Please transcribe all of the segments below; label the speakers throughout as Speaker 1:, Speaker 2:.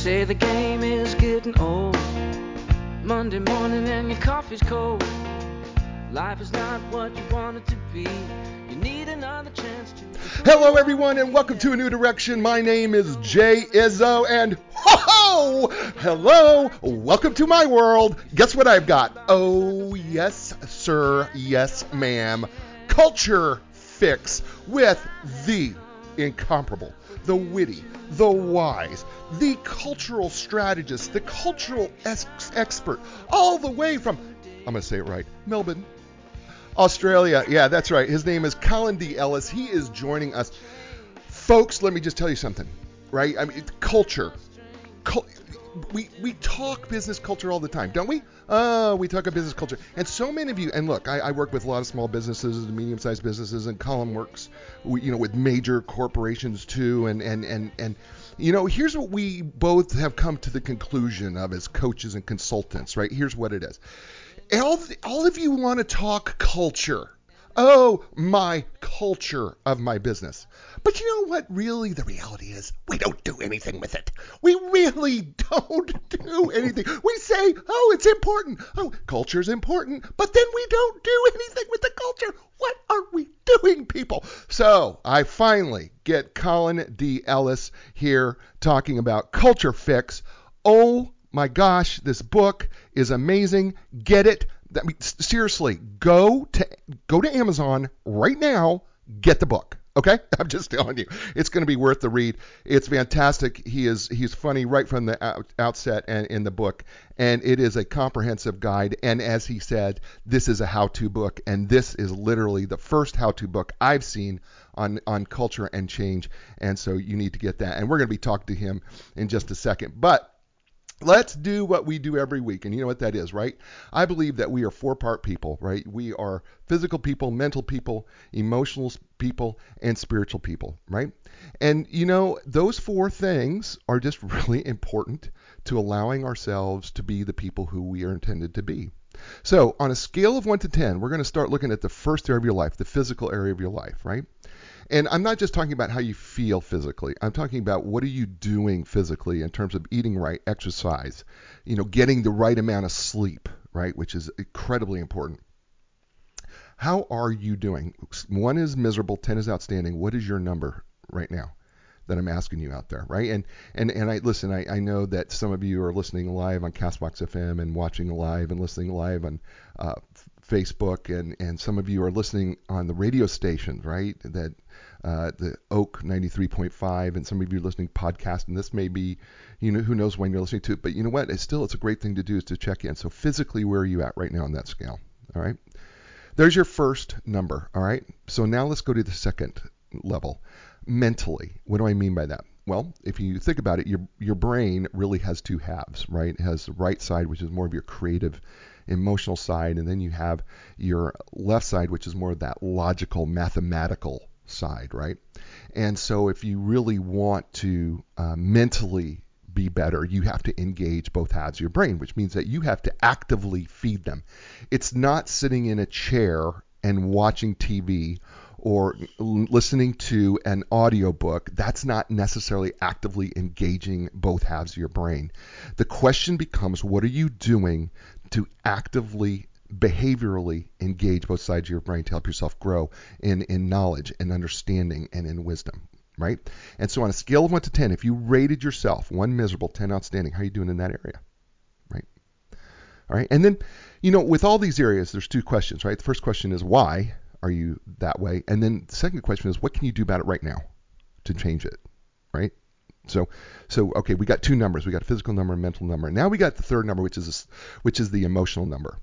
Speaker 1: say the game is getting old. Monday morning and your coffee's cold. Life is not what you want it to be. You need another chance to.
Speaker 2: Hello, everyone, and welcome to A New Direction. My name is Jay Izzo, and ho ho! Hello, welcome to my world. Guess what I've got? Oh, yes, sir, yes, ma'am. Culture Fix with the incomparable, the witty, the wise, the cultural strategist, the cultural ex- expert, all the way from, I'm going to say it right, Melbourne, Australia. Yeah, that's right. His name is Colin D. Ellis. He is joining us. Folks, let me just tell you something, right? I mean, culture. Cul- we, we talk business culture all the time, don't we? Oh, we talk about business culture. And so many of you, and look, I, I work with a lot of small businesses and medium-sized businesses, and Colin works, you know, with major corporations too. And, and, and, and, you know, here's what we both have come to the conclusion of as coaches and consultants, right? Here's what it is all, all of you want to talk culture. Oh, my culture of my business. But you know what? Really, the reality is we don't do anything with it. We really don't do anything. We say, oh, it's important. Oh, culture's important. But then we don't do anything with the culture. What are we doing, people? So I finally get Colin D. Ellis here talking about Culture Fix. Oh my gosh, this book is amazing. Get it. I mean, seriously, go to go to Amazon right now. Get the book. Okay, I'm just telling you, it's going to be worth the read. It's fantastic. He is he's funny right from the out, outset and in the book, and it is a comprehensive guide. And as he said, this is a how-to book, and this is literally the first how-to book I've seen on on culture and change. And so you need to get that. And we're going to be talking to him in just a second, but Let's do what we do every week. And you know what that is, right? I believe that we are four part people, right? We are physical people, mental people, emotional people, and spiritual people, right? And you know, those four things are just really important to allowing ourselves to be the people who we are intended to be. So, on a scale of 1 to 10, we're going to start looking at the first area of your life, the physical area of your life, right? And I'm not just talking about how you feel physically. I'm talking about what are you doing physically in terms of eating right, exercise, you know, getting the right amount of sleep, right, which is incredibly important. How are you doing? One is miserable, 10 is outstanding. What is your number right now? that I'm asking you out there, right? And and and I listen. I, I know that some of you are listening live on Castbox FM and watching live and listening live on uh, Facebook, and and some of you are listening on the radio stations, right? That uh, the Oak 93.5, and some of you are listening podcast, and this may be, you know, who knows when you're listening to it, but you know what? It's still, it's a great thing to do is to check in. So physically, where are you at right now on that scale? All right. There's your first number. All right. So now let's go to the second level. Mentally, what do I mean by that? Well, if you think about it, your your brain really has two halves, right? It has the right side, which is more of your creative, emotional side, and then you have your left side, which is more of that logical, mathematical side, right? And so if you really want to uh, mentally be better, you have to engage both halves of your brain, which means that you have to actively feed them. It's not sitting in a chair and watching TV or listening to an audiobook. That's not necessarily actively engaging both halves of your brain. The question becomes what are you doing to actively behaviorally engage both sides of your brain to help yourself grow in, in knowledge and understanding and in wisdom, right? And so on a scale of 1 to 10, if you rated yourself 1 miserable, 10 outstanding, how are you doing in that area, right? All right. And then, you know, with all these areas, there's two questions, right? The first question is why are you that way? And then the second question is what can you do about it right now to change it, right? So, so okay, we got two numbers. We got a physical number and mental number. Now we got the third number, which is which is the emotional number.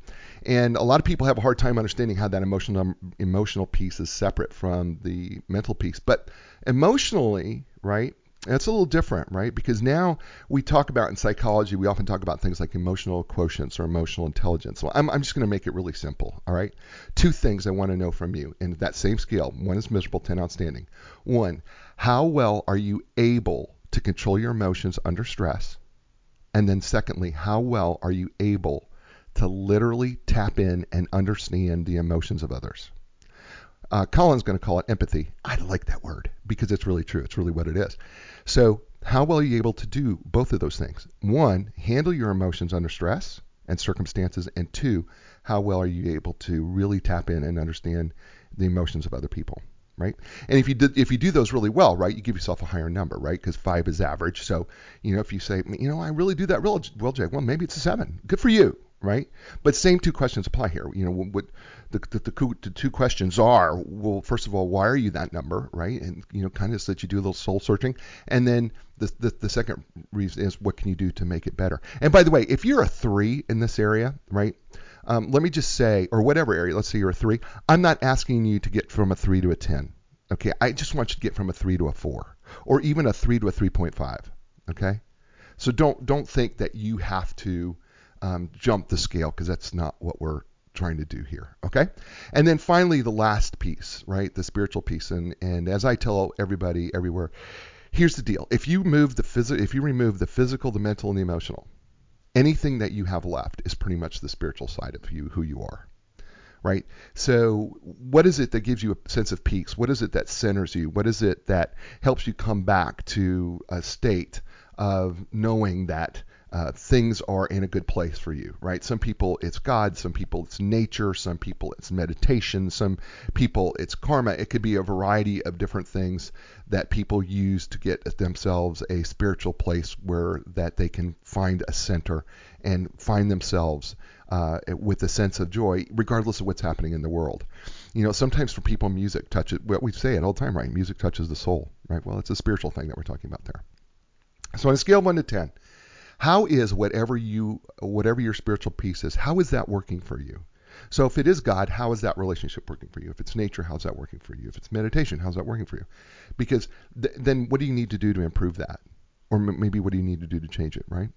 Speaker 2: And a lot of people have a hard time understanding how that emotional num- emotional piece is separate from the mental piece. But emotionally, right? That's a little different, right? Because now we talk about in psychology, we often talk about things like emotional quotients or emotional intelligence. Well, I'm, I'm just going to make it really simple, all right? Two things I want to know from you in that same scale. One is miserable, 10 outstanding. One, how well are you able to control your emotions under stress? And then, secondly, how well are you able to literally tap in and understand the emotions of others? Uh, Colin's going to call it empathy. I like that word because it's really true. It's really what it is. So, how well are you able to do both of those things? One, handle your emotions under stress and circumstances, and two, how well are you able to really tap in and understand the emotions of other people? Right? And if you do, if you do those really well, right, you give yourself a higher number, right? Because five is average. So, you know, if you say, you know, I really do that real well, Jay, well, maybe it's a seven. Good for you, right? But same two questions apply here. You know, what the, the, the, the two questions are, well, first of all, why are you that number, right? And, you know, kind of so that you do a little soul searching. And then the, the, the second reason is what can you do to make it better? And by the way, if you're a three in this area, right, um, let me just say, or whatever area, let's say you're a three, I'm not asking you to get from a three to a 10. Okay, I just want you to get from a three to a four, or even a three to a 3.5. Okay, so don't don't think that you have to um, jump the scale because that's not what we're trying to do here. Okay, and then finally the last piece, right, the spiritual piece, and and as I tell everybody everywhere, here's the deal: if you move the phys- if you remove the physical, the mental, and the emotional, anything that you have left is pretty much the spiritual side of you, who you are. Right? So, what is it that gives you a sense of peace? What is it that centers you? What is it that helps you come back to a state of knowing that uh, things are in a good place for you, right? Some people it's God, some people it's nature, some people it's meditation, some people it's karma. It could be a variety of different things that people use to get themselves a spiritual place where that they can find a center and find themselves uh, with a sense of joy, regardless of what's happening in the world. You know, sometimes for people, music touches. What we say it all the time, right? Music touches the soul, right? Well, it's a spiritual thing that we're talking about there. So on a scale of one to ten how is whatever you whatever your spiritual piece is, how is that working for you? So if it is God, how is that relationship working for you? If it's nature, how's that working for you? If it's meditation, how's that working for you? Because th- then what do you need to do to improve that? Or m- maybe what do you need to do to change it, right?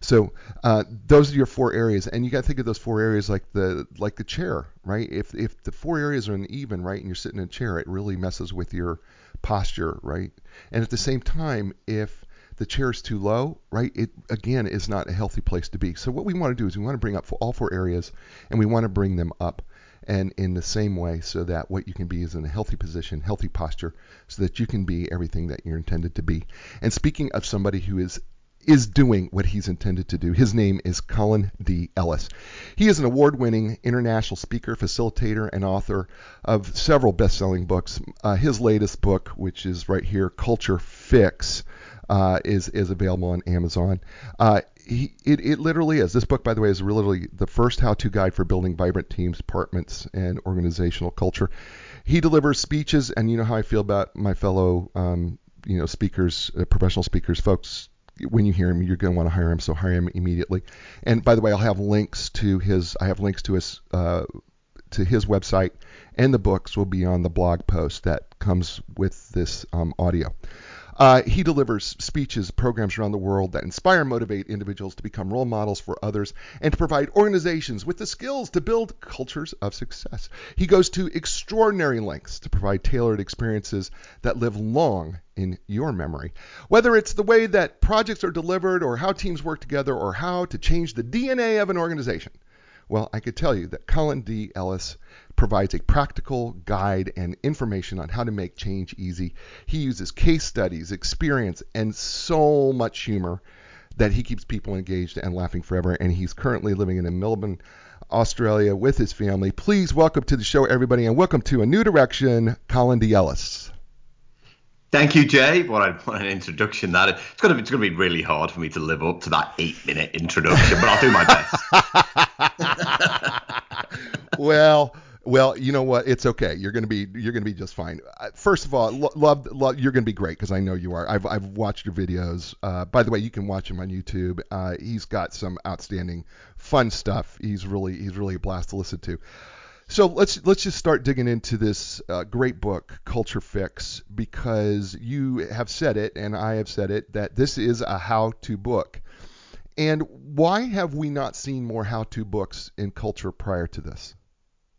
Speaker 2: So uh, those are your four areas, and you got to think of those four areas like the like the chair, right? If if the four areas are uneven, right, and you're sitting in a chair, it really messes with your posture, right? And at the same time, if the chair is too low, right? It again is not a healthy place to be. So what we want to do is we want to bring up all four areas, and we want to bring them up, and in the same way, so that what you can be is in a healthy position, healthy posture, so that you can be everything that you're intended to be. And speaking of somebody who is is doing what he's intended to do. His name is Colin D. Ellis. He is an award winning international speaker, facilitator, and author of several best selling books. Uh, his latest book, which is right here, Culture Fix, uh, is is available on Amazon. Uh, he, it, it literally is. This book, by the way, is literally the first how-to guide for building vibrant teams, departments, and organizational culture. He delivers speeches, and you know how I feel about my fellow, um, you know, speakers, uh, professional speakers, folks. When you hear him, you're going to want to hire him, so hire him immediately. And by the way, I'll have links to his. I have links to his uh, to his website, and the books will be on the blog post that comes with this um, audio. Uh, he delivers speeches, programs around the world that inspire and motivate individuals to become role models for others and to provide organizations with the skills to build cultures of success. He goes to extraordinary lengths to provide tailored experiences that live long in your memory. Whether it's the way that projects are delivered, or how teams work together, or how to change the DNA of an organization. Well, I could tell you that Colin D. Ellis provides a practical guide and information on how to make change easy. He uses case studies, experience, and so much humor that he keeps people engaged and laughing forever. And he's currently living in Melbourne, Australia with his family. Please welcome to the show, everybody, and welcome to A New Direction, Colin D. Ellis.
Speaker 3: Thank you, Jay. What, a, what an introduction that is. It's going to be, it's going to be really hard for me to live up to that eight minute introduction, but I'll do my
Speaker 2: best. well, well, you know what? It's okay. You're gonna be you're gonna be just fine. First of all, lo- love love you're gonna be great because I know you are. I've I've watched your videos. Uh, by the way, you can watch him on YouTube. Uh, he's got some outstanding fun stuff. He's really he's really a blast to listen to. So let's let's just start digging into this uh, great book, Culture Fix, because you have said it and I have said it that this is a how-to book. And why have we not seen more how-to books in culture prior to this?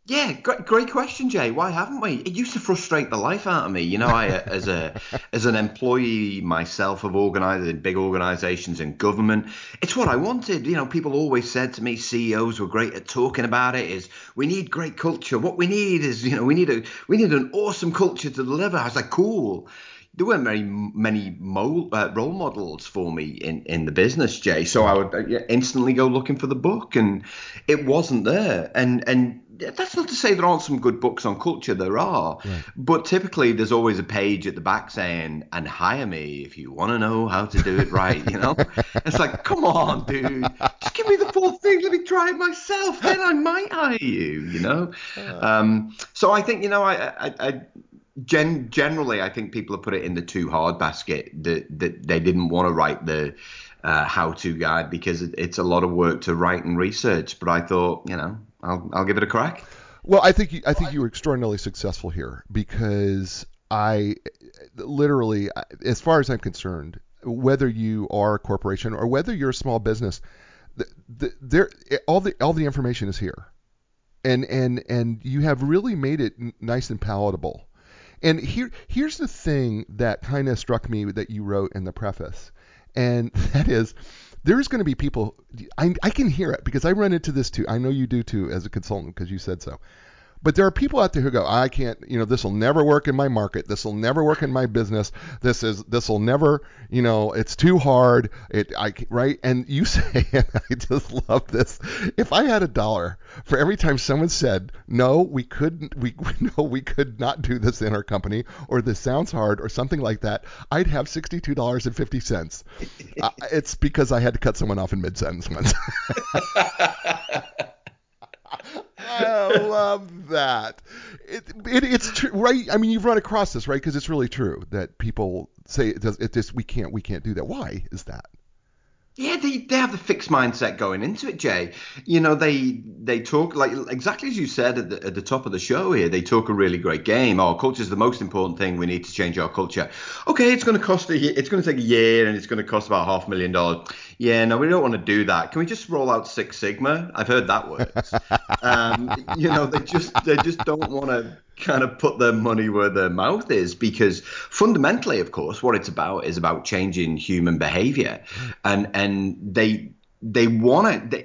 Speaker 3: Yeah, great, great question, Jay. Why haven't we? It used to frustrate the life out of me. You know, I as a as an employee myself of organised in big organisations in government, it's what I wanted. You know, people always said to me, CEOs were great at talking about it. Is we need great culture. What we need is, you know, we need a we need an awesome culture to deliver. I was like, cool there weren't very many uh, role models for me in, in the business, Jay. So I would uh, instantly go looking for the book, and it wasn't there. And and that's not to say there aren't some good books on culture. There are, right. but typically there's always a page at the back saying, "And hire me if you want to know how to do it right." You know, it's like, come on, dude, just give me the full thing. Let me try it myself. Then I might hire you. You know. Um, so I think you know, I, I, I gen- generally I think people have put it in the too hard basket that that they didn't want to write the uh, how-to guide because it, it's a lot of work to write and research. But I thought, you know, I'll I'll give it a crack.
Speaker 2: Well, I think you, I think you were extraordinarily successful here because I literally, as far as I'm concerned, whether you are a corporation or whether you're a small business, the, the, there all the all the information is here, and and and you have really made it nice and palatable. And here here's the thing that kind of struck me that you wrote in the preface, and that is there's going to be people. I, I can hear it because I run into this too. I know you do too as a consultant because you said so. But there are people out there who go, I can't, you know, this will never work in my market. This will never work in my business. This is, this will never, you know, it's too hard. It, I, right? And you say, and I just love this. If I had a dollar for every time someone said, no, we couldn't, we, no, we could not do this in our company, or this sounds hard, or something like that, I'd have $62.50. uh, it's because I had to cut someone off in mid sentence once. I love that. It, it, it's true, right? I mean, you've run across this, right? Because it's really true that people say it does. It just we can't we can't do that. Why is that?
Speaker 3: Yeah, they, they have the fixed mindset going into it, Jay. You know, they they talk like exactly as you said at the, at the top of the show here. They talk a really great game. Our culture is the most important thing. We need to change our culture. Okay, it's going to cost a it's going to take a year and it's going to cost about half a million dollars. Yeah, no, we don't want to do that. Can we just roll out Six Sigma? I've heard that works. um, you know, they just they just don't want to kind of put their money where their mouth is because fundamentally of course what it's about is about changing human behavior hmm. and and they they want to.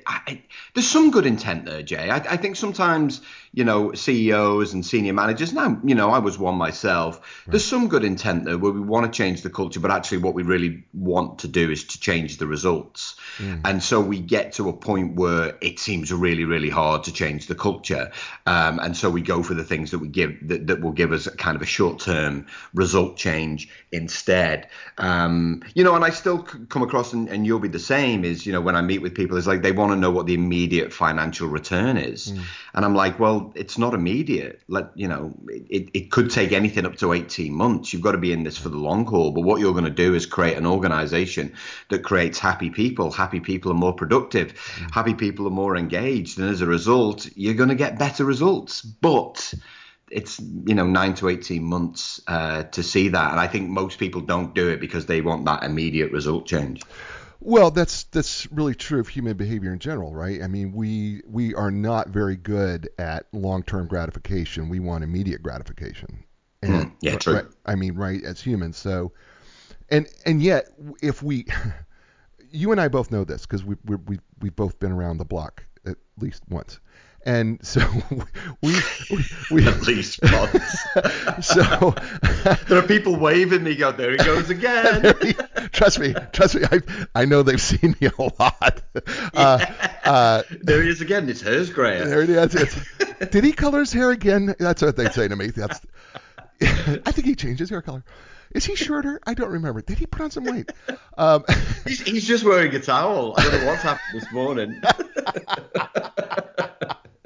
Speaker 3: there's some good intent there, Jay. I, I, think sometimes, you know, CEOs and senior managers. Now, you know, I was one myself. Right. There's some good intent there where we want to change the culture, but actually, what we really want to do is to change the results. Mm. And so we get to a point where it seems really, really hard to change the culture. Um, and so we go for the things that we give that, that will give us kind of a short-term result change instead. Um, you know, and I still come across, and, and you'll be the same. Is you know when I'm meet with people it's like they want to know what the immediate financial return is. Mm. And I'm like, well, it's not immediate. Let you know, it, it could take anything up to 18 months. You've got to be in this for the long haul. But what you're going to do is create an organization that creates happy people. Happy people are more productive. Mm. Happy people are more engaged. And as a result, you're going to get better results. But it's you know nine to 18 months uh, to see that and i think most people don't do it because they want that immediate result change
Speaker 2: well, that's that's really true of human behavior in general, right? I mean, we we are not very good at long-term gratification. We want immediate gratification.
Speaker 3: And, mm, yeah, true.
Speaker 2: Right, I mean, right as humans. So, and and yet, if we, you and I both know this because we we we we've both been around the block at least once. And so we, we, we
Speaker 3: at least once.
Speaker 2: so
Speaker 3: there are people waving me. Go there he goes again.
Speaker 2: he, trust me, trust me. I I know they've seen me a lot. Uh,
Speaker 3: uh, there he is again. It's hers, Graham.
Speaker 2: There it is. It's, did he color his hair again? That's what they say to me. That's. I think he changed his hair color. Is he shorter? I don't remember. Did he put on some weight? Um,
Speaker 3: he's, he's just wearing a towel. I don't know what's happened this morning.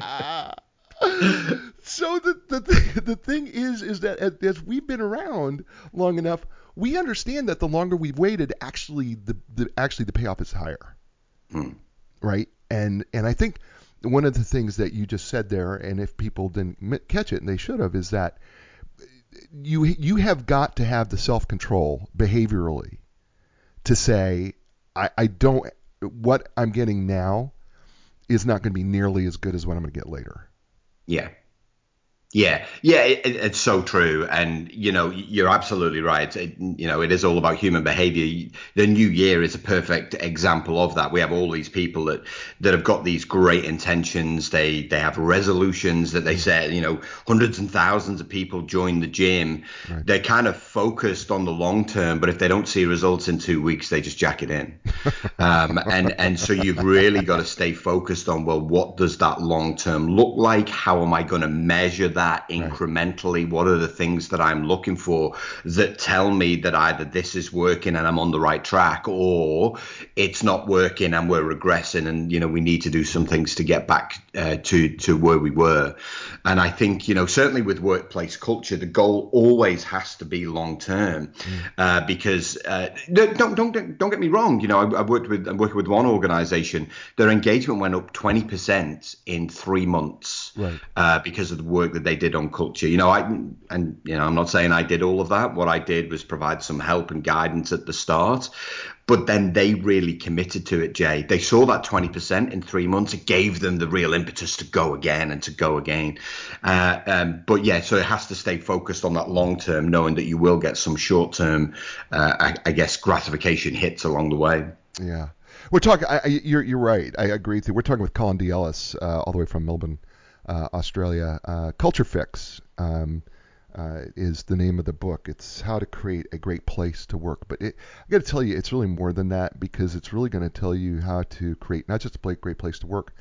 Speaker 2: so the, the the thing is is that as, as, we've been around long enough, we understand that the longer we've waited, actually the, the actually the payoff is higher, hmm. right? And and I think one of the things that you just said there, and if people didn't catch it, and they should have, is that you you have got to have the self control behaviorally to say I, I don't what I'm getting now is not going to be nearly as good as what I'm going to get later.
Speaker 3: Yeah. Yeah, yeah, it, it's so true, and you know you're absolutely right. It, you know it is all about human behavior. The new year is a perfect example of that. We have all these people that that have got these great intentions. They they have resolutions that they say. You know, hundreds and thousands of people join the gym. Right. They're kind of focused on the long term, but if they don't see results in two weeks, they just jack it in. um, and and so you've really got to stay focused on well, what does that long term look like? How am I going to measure that? That incrementally? Right. What are the things that I'm looking for that tell me that either this is working and I'm on the right track or it's not working and we're regressing and, you know, we need to do some things to get back uh, to, to where we were. And I think, you know, certainly with workplace culture, the goal always has to be long term mm. uh, because uh, don't, don't, don't get me wrong. You know, I, I worked with, I'm working with one organization, their engagement went up 20% in three months right. Uh, because of the work that they they did on culture. You know, I and you know, I'm not saying I did all of that. What I did was provide some help and guidance at the start, but then they really committed to it. Jay, they saw that 20% in three months. It gave them the real impetus to go again and to go again. Uh, um, but yeah, so it has to stay focused on that long term, knowing that you will get some short term, uh, I, I guess, gratification hits along the way.
Speaker 2: Yeah. We're talking. I, you're you're right. I agree with you. We're talking with Colin D. Ellis, uh, all the way from Melbourne, uh, Australia. Uh, Culture Fix um, uh, is the name of the book. It's how to create a great place to work. But it, I got to tell you, it's really more than that because it's really going to tell you how to create not just a great place to work,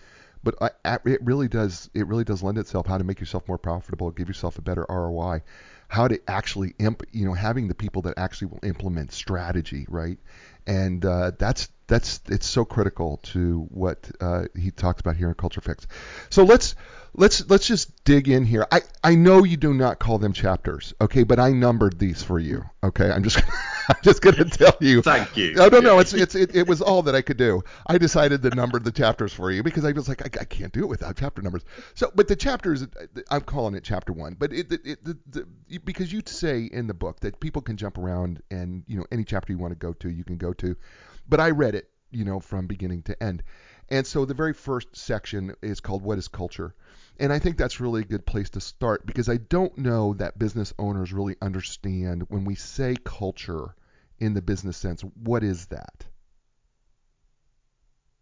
Speaker 2: but I, it really does it really does lend itself how to make yourself more profitable, give yourself a better ROI, how to actually imp, you know having the people that actually will implement strategy, right? And uh, that's that's it's so critical to what uh, he talks about here in Culture Fix. So let's let's let's just dig in here. I I know you do not call them chapters, okay, but I numbered these for you. Okay, I'm just I'm just gonna tell you.
Speaker 3: Thank you.
Speaker 2: No, no, no. It's it's it, it was all that I could do. I decided to number the chapters for you because I was like I, I can't do it without chapter numbers. So, but the chapters I'm calling it chapter one, but it, it, it the, the, because you say in the book that people can jump around and you know any chapter you want to go to you can go to, but I read it you know from beginning to end. And so the very first section is called What is Culture? And I think that's really a good place to start because I don't know that business owners really understand when we say culture in the business sense, what is that?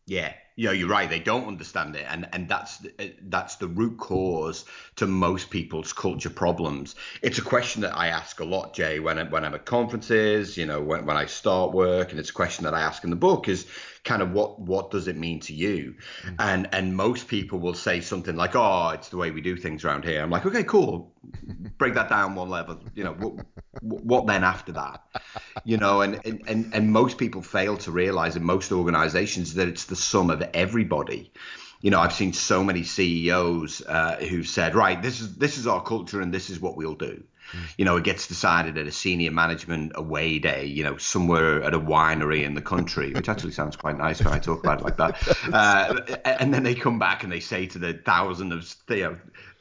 Speaker 3: Yeah, know, you're right. They don't understand it, and and that's uh, that's the root cause to most people's culture problems. It's a question that I ask a lot, Jay, when I, when I'm at conferences. You know, when when I start work, and it's a question that I ask in the book is kind of what what does it mean to you? Mm-hmm. And and most people will say something like, "Oh, it's the way we do things around here." I'm like, "Okay, cool. Break that down one level. You know, what, what then after that? You know, and, and and most people fail to realize in most organizations that it's the sum of everybody you know, I've seen so many CEOs uh, who've said, right, this is this is our culture and this is what we'll do. You know, it gets decided at a senior management away day, you know, somewhere at a winery in the country, which actually sounds quite nice when I talk about it like that. Uh, and then they come back and they say to the thousand of you know,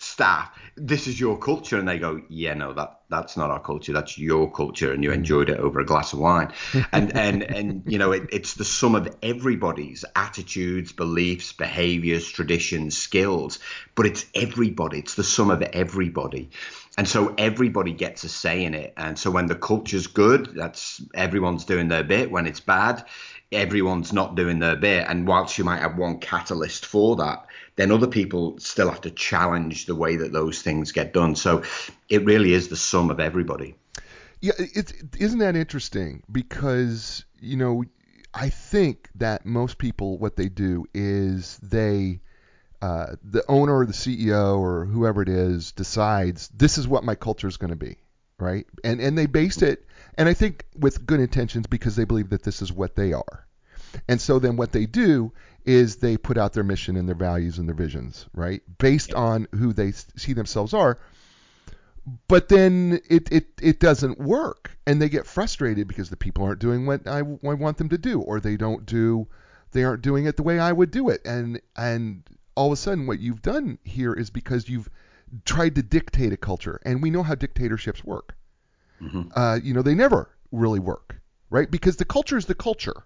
Speaker 3: staff, "This is your culture," and they go, "Yeah, no, that that's not our culture. That's your culture, and you mm. enjoyed it over a glass of wine." and and and you know, it, it's the sum of everybody's attitudes, beliefs, behaviors, traditions, skills, but it's everybody. It's the sum of everybody. And so everybody gets a say in it. And so when the culture's good, that's everyone's doing their bit. When it's bad, everyone's not doing their bit. And whilst you might have one catalyst for that, then other people still have to challenge the way that those things get done. So it really is the sum of everybody.
Speaker 2: Yeah, it, isn't that interesting? Because, you know, I think that most people, what they do is they uh, the owner or the CEO or whoever it is decides this is what my culture is going to be, right? And and they base it, and I think with good intentions because they believe that this is what they are. And so then what they do is they put out their mission and their values and their visions, right? Based on who they see themselves are. But then it, it, it doesn't work and they get frustrated because the people aren't doing what I, I want them to do or they don't do they aren't doing it the way I would do it. And and all of a sudden what you've done here is because you've tried to dictate a culture, and we know how dictatorships work. Mm-hmm. Uh, you know, they never really work, right? Because the culture is the culture,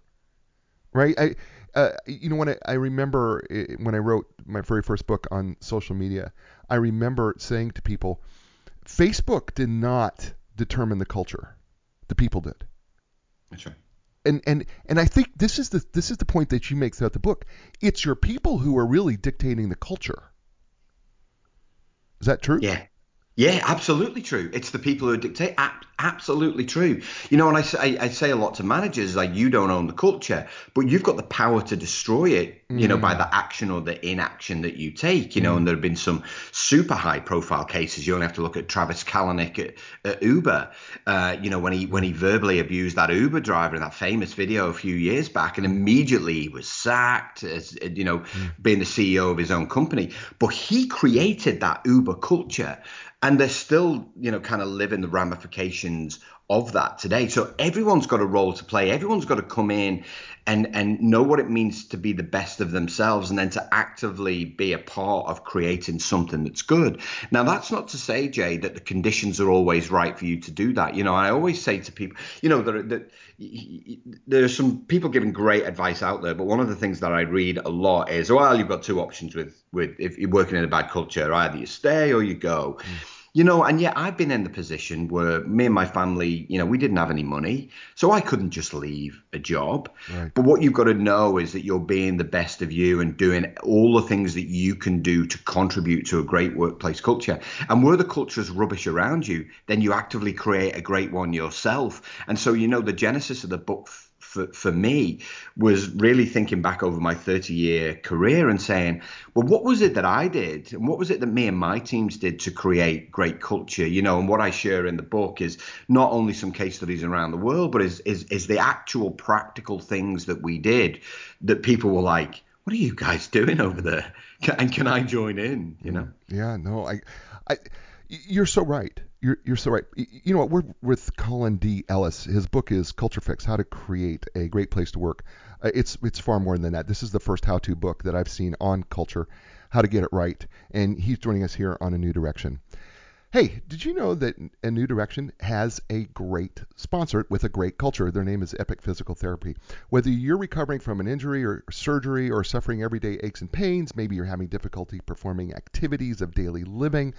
Speaker 2: right? I, Uh, you know, when I, I remember eh, when I wrote my very first book on social media, I remember saying to people, Facebook did not determine the culture, the people did.
Speaker 3: That's right.
Speaker 2: And and and I think this is the this is the point that you make throughout the book. It's your people who are really dictating the culture. Is that true?
Speaker 3: Yeah. Yeah, absolutely true. It's the people who dictate. absolutely true. You know, and I say, I say a lot to managers like you don't own the culture, but you've got the power to destroy it. You know, by mm. the action or the inaction that you take. You know, mm. and there have been some super high profile cases. You only have to look at Travis Kalanick at, at Uber. Uh, you know, when he when he verbally abused that Uber driver in that famous video a few years back, and immediately he was sacked as you know, mm. being the CEO of his own company. But he created that Uber culture and they're still you know kind of living the ramifications of that today. So everyone's got a role to play. Everyone's got to come in and and know what it means to be the best of themselves and then to actively be a part of creating something that's good. Now that's not to say jay that the conditions are always right for you to do that. You know i always say to people you know there, there, there are some people giving great advice out there but one of the things that i read a lot is well you've got two options with with if you're working in a bad culture either you stay or you go. Mm you know, and yet I've been in the position where me and my family, you know, we didn't have any money, so I couldn't just leave a job. Right. But what you've got to know is that you're being the best of you and doing all the things that you can do to contribute to a great workplace culture. And where the culture is rubbish around you, then you actively create a great one yourself. And so, you know, the genesis of the book for, for me was really thinking back over my 30 year career and saying, well, what was it that I did? And what was it that me and my teams did to create great culture? You know, and what I share in the book is not only some case studies around the world, but is, is, is the actual practical things that we did that people were like, what are you guys doing over there? and can I join in? You know?
Speaker 2: Yeah, no, I, I, you're so right. You're, you're so right. You know what? We're with Colin D. Ellis. His book is Culture Fix: How to Create a Great Place to Work. Uh, it's it's far more than that. This is the first how-to book that I've seen on culture, how to get it right. And he's joining us here on a new direction. Hey, did you know that A New Direction has a great sponsor with a great culture? Their name is Epic Physical Therapy. Whether you're recovering from an injury or surgery or suffering everyday aches and pains, maybe you're having difficulty performing activities of daily living,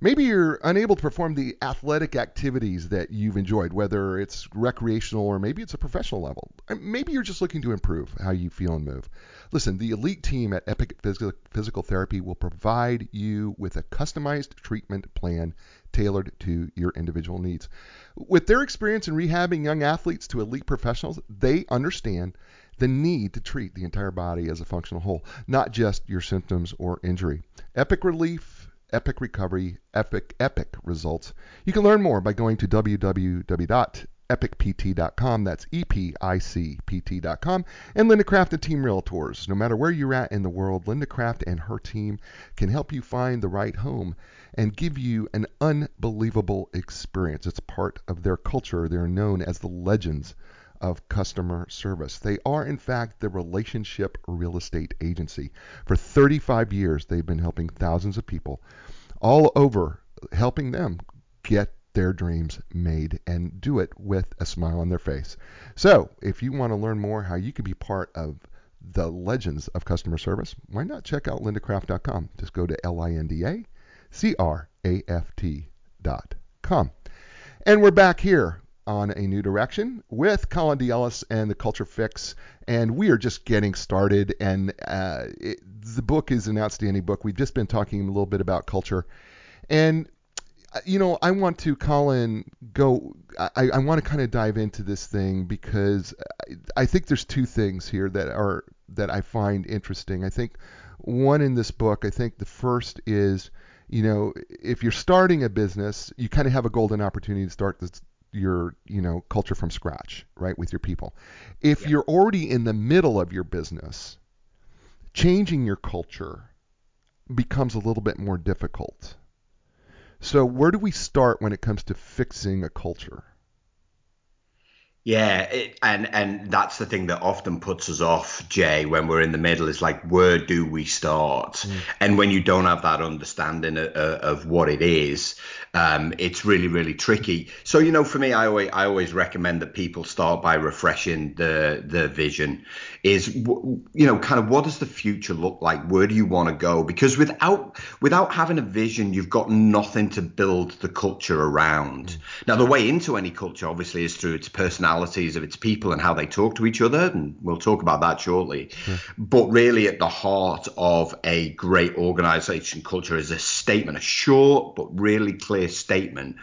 Speaker 2: Maybe you're unable to perform the athletic activities that you've enjoyed, whether it's recreational or maybe it's a professional level. Maybe you're just looking to improve how you feel and move. Listen, the elite team at Epic Physical Therapy will provide you with a customized treatment plan tailored to your individual needs. With their experience in rehabbing young athletes to elite professionals, they understand the need to treat the entire body as a functional whole, not just your symptoms or injury. Epic Relief epic recovery, epic, epic results. You can learn more by going to www.epicpt.com. That's E-P-I-C-P-T.com. And Linda Craft and Team Realtors. No matter where you're at in the world, Linda Craft and her team can help you find the right home and give you an unbelievable experience. It's part of their culture. They're known as the legends of customer service. They are, in fact, the relationship real estate agency. For 35 years, they've been helping thousands of people all over, helping them get their dreams made and do it with a smile on their face. So, if you want to learn more how you can be part of the legends of customer service, why not check out lindacraft.com? Just go to L I N D A C R A F T.com. And we're back here on a new direction with Colin D. And the Culture Fix. And we are just getting started. And uh, it, the book is an outstanding book. We've just been talking a little bit about culture. And, uh, you know, I want to, Colin, go, I, I want to kind of dive into this thing because I, I think there's two things here that are, that I find interesting. I think one in this book, I think the first is, you know, if you're starting a business, you kind of have a golden opportunity to start this your you know culture from scratch right with your people. If yeah. you're already in the middle of your business changing your culture becomes a little bit more difficult. So where do we start when it comes to fixing a culture
Speaker 3: Yeah, it, and and that's the thing that often puts us off, Jay, when we're in the middle. Is like, where do we start? Mm. And when you don't have that understanding of, of what it is, um, it's really really tricky. So you know, for me, I always I always recommend that people start by refreshing the the vision. Is you know, kind of what does the future look like? Where do you want to go? Because without without having a vision, you've got nothing to build the culture around. Mm. Now, the way into any culture, obviously, is through its personality personalities of its people and how they talk to each other, and we'll talk about that shortly. But really, at the heart of a great organization culture is a statement, a short but really clear statement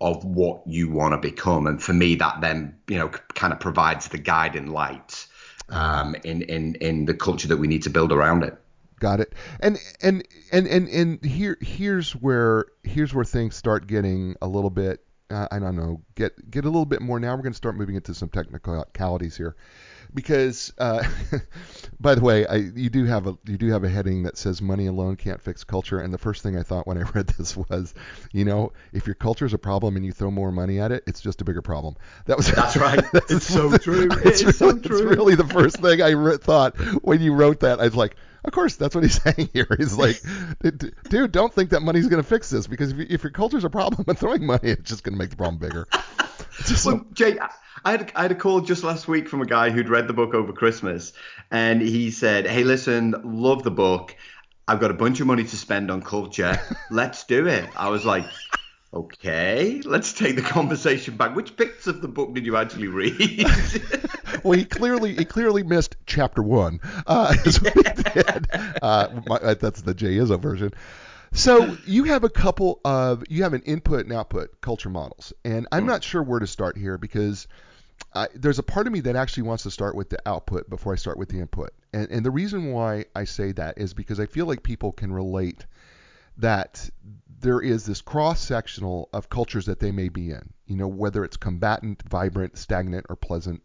Speaker 3: of what you want to become. And for me, that then, you know, kind of provides the guiding light um, in, in, in the culture that we need to build around it.
Speaker 2: Got it. And and and and and here here's where here's where things start getting a little bit uh, I don't know, get get a little bit more. Now we're going to start moving into some technicalities here, because uh, by the way, I, you do have a you do have a heading that says money alone can't fix culture, and the first thing I thought when I read this was, you know, if your culture is a problem and you throw more money at it, it's just a bigger problem.
Speaker 3: That was that's right. that's it's so true.
Speaker 2: It's, it's really, so true. It's really the first thing I re- thought when you wrote that. I was like, of course, that's what he's saying here. He's like, dude, don't think that money's going to fix this because if, if your culture's a problem and throwing money, it's just going to make the problem bigger.
Speaker 3: Just well, Jay, I had I had a call just last week from a guy who'd read the book over Christmas, and he said, "Hey, listen, love the book. I've got a bunch of money to spend on culture. Let's do it." I was like, Okay, let's take the conversation back. Which bits of the book did you actually read?
Speaker 2: well, he clearly he clearly missed chapter one. Uh. Uh, my, uh, that's the version. So you have a couple of you have an input and output culture models, and I'm not sure where to start here because I, there's a part of me that actually wants to start with the output before I start with the input. And, and the reason why I say that is because I feel like people can relate that there is this cross sectional of cultures that they may be in. You know, whether it's combatant, vibrant, stagnant, or pleasant,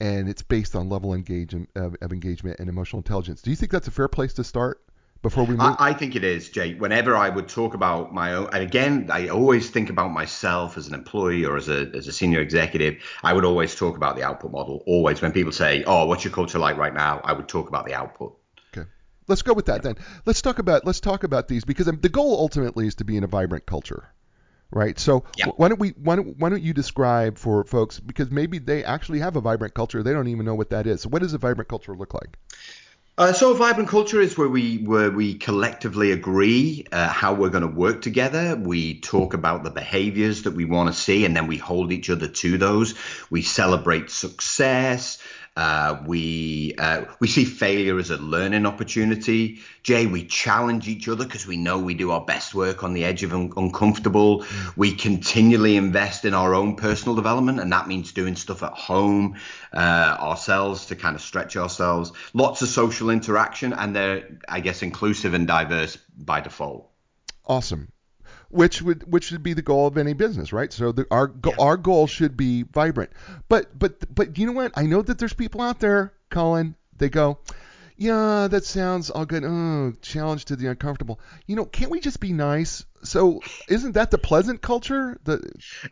Speaker 2: and it's based on level engagement of, of engagement and emotional intelligence. Do you think that's a fair place to start? Before we move?
Speaker 3: I, I think it is, Jay. Whenever I would talk about my own, and again, I always think about myself as an employee or as a, as a senior executive, I would always talk about the output model. Always. When people say, Oh, what's your culture like right now? I would talk about the output.
Speaker 2: Let's go with that then. Let's talk about let's talk about these because the goal ultimately is to be in a vibrant culture, right? So yeah. why don't we why don't why don't you describe for folks because maybe they actually have a vibrant culture they don't even know what that is. So what does a vibrant culture look like?
Speaker 3: Uh, so a vibrant culture is where we where we collectively agree uh, how we're going to work together. We talk about the behaviors that we want to see, and then we hold each other to those. We celebrate success. Uh, we uh, we see failure as a learning opportunity. Jay, we challenge each other because we know we do our best work on the edge of un- uncomfortable. Mm. We continually invest in our own personal development, and that means doing stuff at home uh, ourselves to kind of stretch ourselves. Lots of social interaction, and they're I guess inclusive and diverse by default.
Speaker 2: Awesome which would which should be the goal of any business, right? So the, our yeah. our goal should be vibrant. But but but you know what? I know that there's people out there, Colin. They go, yeah, that sounds all good. Oh, challenge to the uncomfortable. You know, can't we just be nice? So, isn't that the pleasant culture? The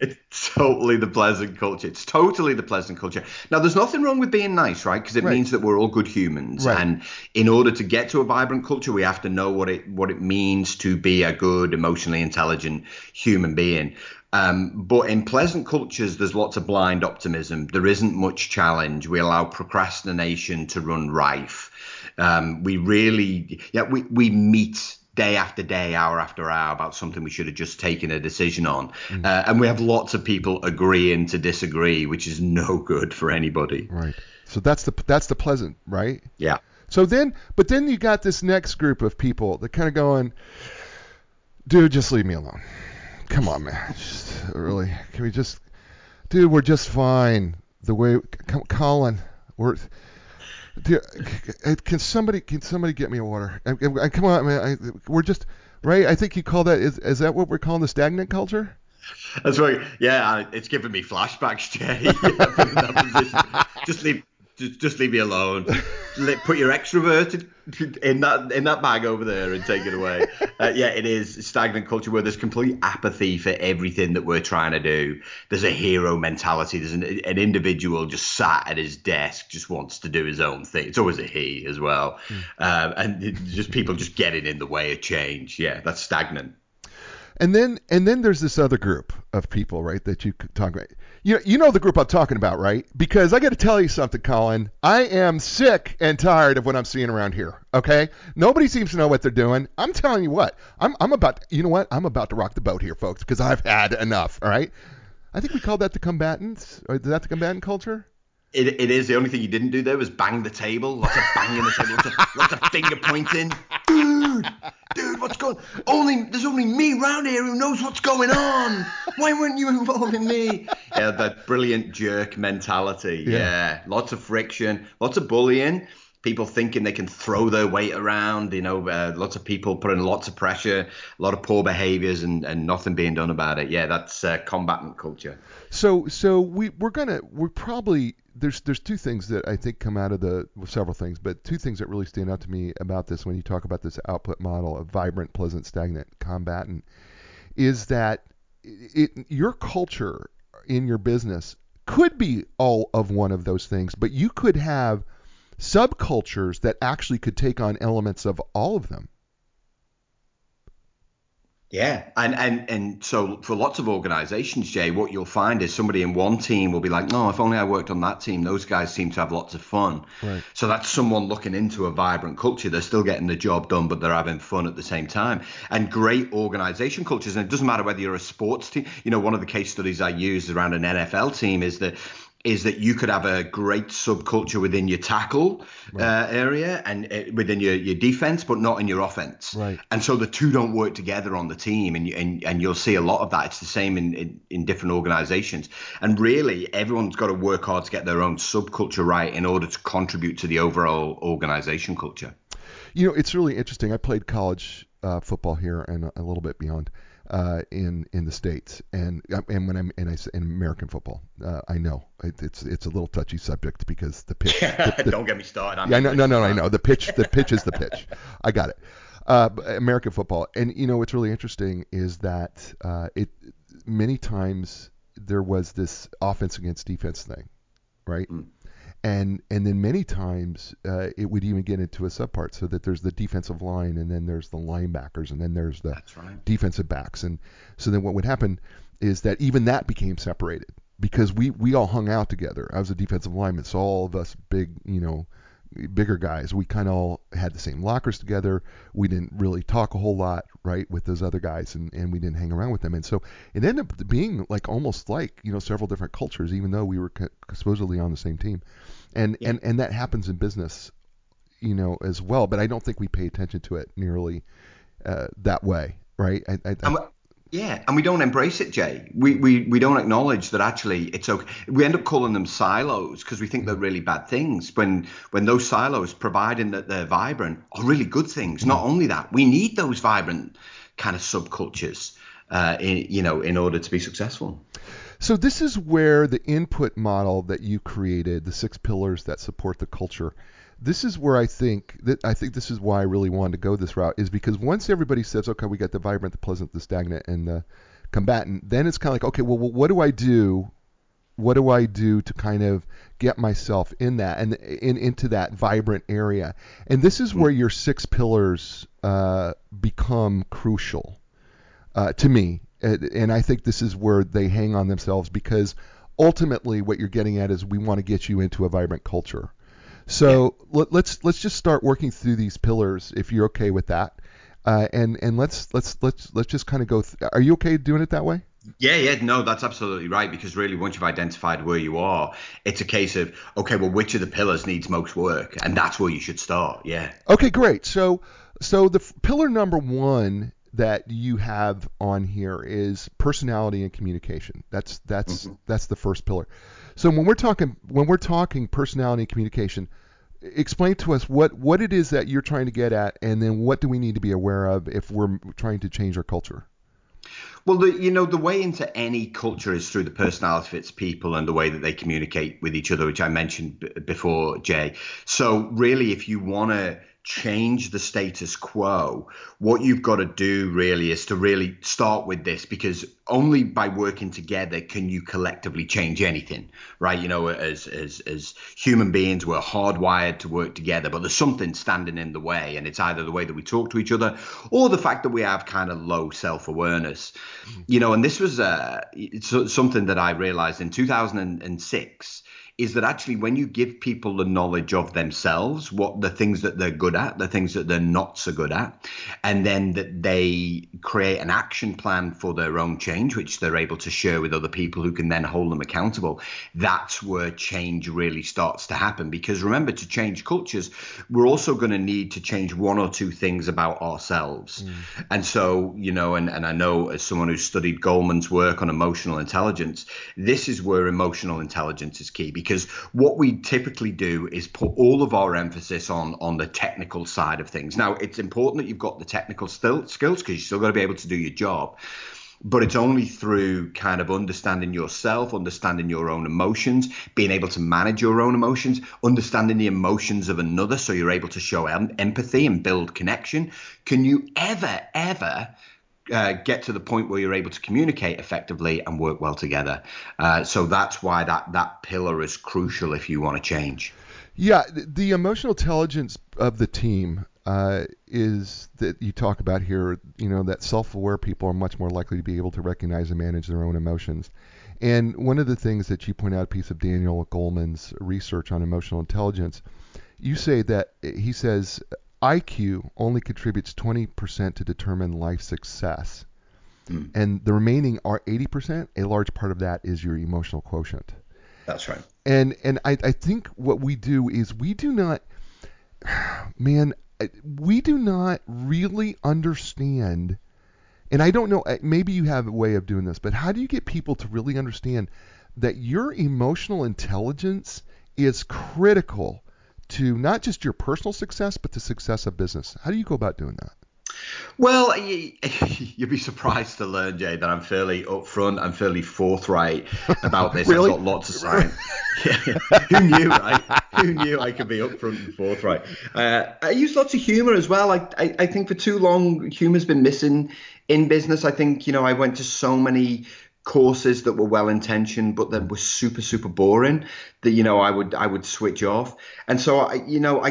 Speaker 3: it's totally the pleasant culture. It's totally the pleasant culture. Now, there's nothing wrong with being nice, right? Because it right. means that we're all good humans, right. and in order to get to a vibrant culture, we have to know what it what it means to be a good, emotionally intelligent human being. Um, but in pleasant cultures, there's lots of blind optimism. There isn't much challenge. We allow procrastination to run rife. Um, we really, yeah, we, we meet day after day, hour after hour about something we should have just taken a decision on. Mm. Uh, and we have lots of people agreeing to disagree, which is no good for anybody.
Speaker 2: Right. So that's the that's the pleasant, right?
Speaker 3: Yeah.
Speaker 2: So then, but then you got this next group of people that kind of going, dude, just leave me alone. Come on, man. Just, really, can we just, dude, we're just fine. The way, come, Colin, we're can somebody can somebody get me a water? I, I, come on, man. I, we're just right. I think you call that is is that what we're calling the stagnant culture?
Speaker 3: That's right. Yeah, uh, it's giving me flashbacks, Jay. just leave just, just leave me alone. Let, put your extroverted in that in that bag over there and take it away. Uh, yeah, it is stagnant culture where there's complete apathy for everything that we're trying to do. There's a hero mentality. There's an, an individual just sat at his desk, just wants to do his own thing. It's always a he as well, mm. um, and just people just getting in the way of change. Yeah, that's stagnant.
Speaker 2: And then and then there's this other group of people, right, that you could talk about. You know, you know the group I'm talking about, right? Because I got to tell you something, Colin. I am sick and tired of what I'm seeing around here. Okay, nobody seems to know what they're doing. I'm telling you what, I'm I'm about. You know what? I'm about to rock the boat here, folks, because I've had enough. All right. I think we call that the combatants. Is that the combatant culture?
Speaker 3: It, it is. The only thing you didn't do there was bang the table. Lots of banging the table. Lots of, lots of finger pointing. Dude, dude, what's going? Only there's only me round here who knows what's going on. Why weren't you involving me? Yeah, that brilliant jerk mentality. Yeah. yeah, lots of friction, lots of bullying. People thinking they can throw their weight around, you know, uh, lots of people putting lots of pressure, a lot of poor behaviors, and, and nothing being done about it. Yeah, that's uh, combatant culture.
Speaker 2: So, so we we're gonna we're probably there's there's two things that I think come out of the well, several things, but two things that really stand out to me about this when you talk about this output model of vibrant, pleasant, stagnant, combatant, is that it, your culture in your business could be all of one of those things, but you could have subcultures that actually could take on elements of all of them.
Speaker 3: Yeah, and, and and so for lots of organizations, Jay, what you'll find is somebody in one team will be like, no, if only I worked on that team. Those guys seem to have lots of fun. Right. So that's someone looking into a vibrant culture. They're still getting the job done, but they're having fun at the same time. And great organization cultures, and it doesn't matter whether you're a sports team. You know, one of the case studies I use around an NFL team is that is that you could have a great subculture within your tackle right. uh, area and uh, within your, your defense, but not in your offense.
Speaker 2: Right.
Speaker 3: And so the two don't work together on the team, and and, and you'll see a lot of that. It's the same in, in, in different organizations. And really, everyone's got to work hard to get their own subculture right in order to contribute to the overall organization culture.
Speaker 2: You know, it's really interesting. I played college uh, football here and a little bit beyond uh, in in the states, and uh, and when I'm and I in American football, uh, I know it, it's it's a little touchy subject because the pitch. The,
Speaker 3: the, Don't get me started.
Speaker 2: I'm yeah, no, no, no, I know the pitch. The pitch is the pitch. I got it. Uh, American football, and you know what's really interesting is that uh, it many times there was this offense against defense thing, right? Mm and and then many times uh, it would even get into a subpart so that there's the defensive line and then there's the linebackers and then there's the right. defensive backs and so then what would happen is that even that became separated because we we all hung out together. I was a defensive lineman, so all of us big you know bigger guys, we kind of all had the same lockers together. We didn't really talk a whole lot, right, with those other guys, and, and we didn't hang around with them. And so it ended up being like almost like you know several different cultures, even though we were supposedly on the same team. And yeah. and and that happens in business, you know, as well. But I don't think we pay attention to it nearly uh, that way, right? I, I,
Speaker 3: I, yeah, and we don't embrace it, Jay. We, mm. we we don't acknowledge that actually it's okay. We end up calling them silos because we think they're mm. really bad things. When when those silos, providing that they're vibrant, are really good things. Not mm. only that, we need those vibrant kind of subcultures, uh, in, you know, in order to be successful.
Speaker 2: So this is where the input model that you created, the six pillars that support the culture, this is where I think that I think this is why I really wanted to go this route is because once everybody says, okay, we got the vibrant, the pleasant, the stagnant, and the combatant, then it's kind of like, okay, well, what do I do? What do I do to kind of get myself in that and in into that vibrant area? And this is where your six pillars uh, become crucial uh, to me, and I think this is where they hang on themselves because ultimately what you're getting at is we want to get you into a vibrant culture so yeah. let, us let's, let's just start working through these pillars if you're okay with that. Uh, and and let's let's let's let's just kind of go. Th- are you okay doing it that way?
Speaker 3: Yeah, yeah, no, that's absolutely right. Because really, once you've identified where you are, it's a case of okay, well, which of the pillars needs most work, and that's where you should start. Yeah.
Speaker 2: Okay, great. So so the f- pillar number one that you have on here is personality and communication. That's that's mm-hmm. that's the first pillar. So when we're talking when we're talking personality communication, explain to us what what it is that you're trying to get at, and then what do we need to be aware of if we're trying to change our culture.
Speaker 3: Well, the, you know, the way into any culture is through the personality of its people and the way that they communicate with each other, which I mentioned b- before, Jay. So, really, if you want to change the status quo, what you've got to do really is to really start with this because only by working together can you collectively change anything, right? You know, as as as human beings, we're hardwired to work together, but there's something standing in the way, and it's either the way that we talk to each other or the fact that we have kind of low self-awareness. Mm-hmm. You know, and this was uh, something that I realized in 2006 is that actually when you give people the knowledge of themselves, what the things that they're good at, the things that they're not so good at, and then that they create an action plan for their own change, which they're able to share with other people who can then hold them accountable, that's where change really starts to happen. Because remember, to change cultures, we're also going to need to change one or two things about ourselves. Mm. And so, you know, and, and I know as someone who's studied Goleman's work on emotional intelligence, this is where emotional intelligence is key because because what we typically do is put all of our emphasis on on the technical side of things. Now, it's important that you've got the technical still, skills because you still got to be able to do your job. But it's only through kind of understanding yourself, understanding your own emotions, being able to manage your own emotions, understanding the emotions of another so you're able to show em- empathy and build connection. Can you ever, ever uh, get to the point where you're able to communicate effectively and work well together. Uh, so that's why that that pillar is crucial if you want to change.
Speaker 2: Yeah, the emotional intelligence of the team uh, is that you talk about here. You know that self-aware people are much more likely to be able to recognize and manage their own emotions. And one of the things that you point out, a piece of Daniel Goleman's research on emotional intelligence, you say that he says IQ only contributes 20% to determine life success. Mm. And the remaining are 80%. A large part of that is your emotional quotient.
Speaker 3: That's right.
Speaker 2: And and I, I think what we do is we do not, man, we do not really understand. And I don't know, maybe you have a way of doing this, but how do you get people to really understand that your emotional intelligence is critical to not just your personal success, but the success of business? How do you go about doing that?
Speaker 3: Well, you'd be surprised to learn, Jay, that I'm fairly upfront. I'm fairly forthright about this.
Speaker 2: really?
Speaker 3: I've got lots of signs. Who knew, right? Who knew I could be upfront and forthright? Uh, I use lots of humor as well. I, I, I think for too long, humor's been missing in business. I think, you know, I went to so many courses that were well intentioned but that were super super boring that you know I would I would switch off and so I you know I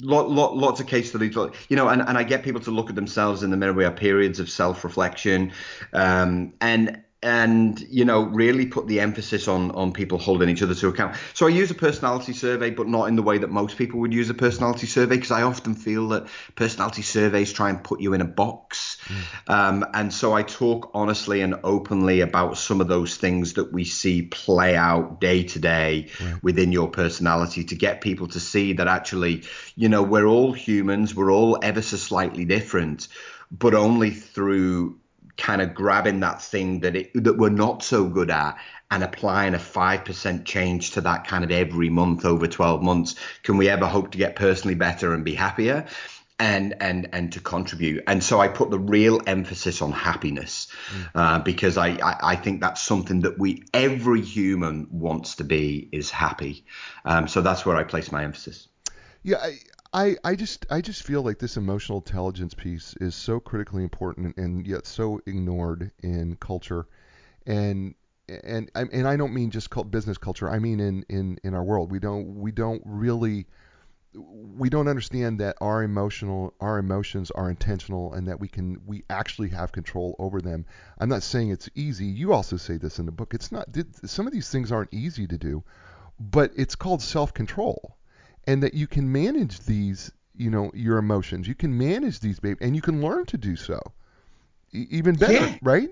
Speaker 3: lot, lot, lots of case studies, you know, and, and I get people to look at themselves in the mirror. We have periods of self reflection, um, and and you know really put the emphasis on on people holding each other to account. So i use a personality survey but not in the way that most people would use a personality survey because i often feel that personality surveys try and put you in a box. Mm. um, and so i talk honestly and openly about some of those things that we see play out day to day within your personality to get people to see that actually you know we're all humans we're all ever so slightly different but only through kind of grabbing that thing that it that we're not so good at and applying a 5% change to that kind of every month over 12 months. Can we ever hope to get personally better and be happier? And and and to contribute. And so i put the real emphasis on happiness mm. uh, because I, I, I think that's something that we every human wants to be is happy. Um, so that's where i place my emphasis.
Speaker 2: Yeah I, I, I just I just feel like this emotional intelligence piece is so critically important and yet so ignored in culture, and and and I don't mean just business culture. I mean in, in, in our world. We don't we don't really we don't understand that our emotional our emotions are intentional and that we can we actually have control over them. I'm not saying it's easy. You also say this in the book. It's not some of these things aren't easy to do, but it's called self-control and that you can manage these, you know, your emotions. You can manage these, baby, and you can learn to do so e- even better, yeah. right?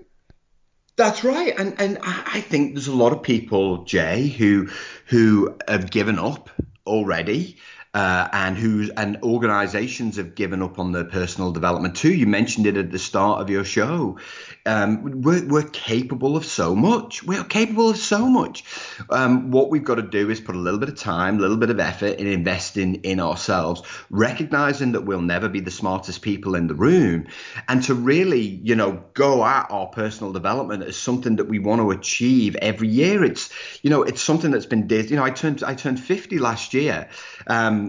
Speaker 3: That's right, and and I think there's a lot of people, Jay, who who have given up already uh, and who's and organizations have given up on their personal development too. You mentioned it at the start of your show. Um, we're, we're capable of so much. We're capable of so much. Um, what we've got to do is put a little bit of time, a little bit of effort in investing in ourselves, recognizing that we'll never be the smartest people in the room, and to really, you know, go at our personal development as something that we want to achieve every year. It's, you know, it's something that's been, you know, I turned I turned 50 last year. Um,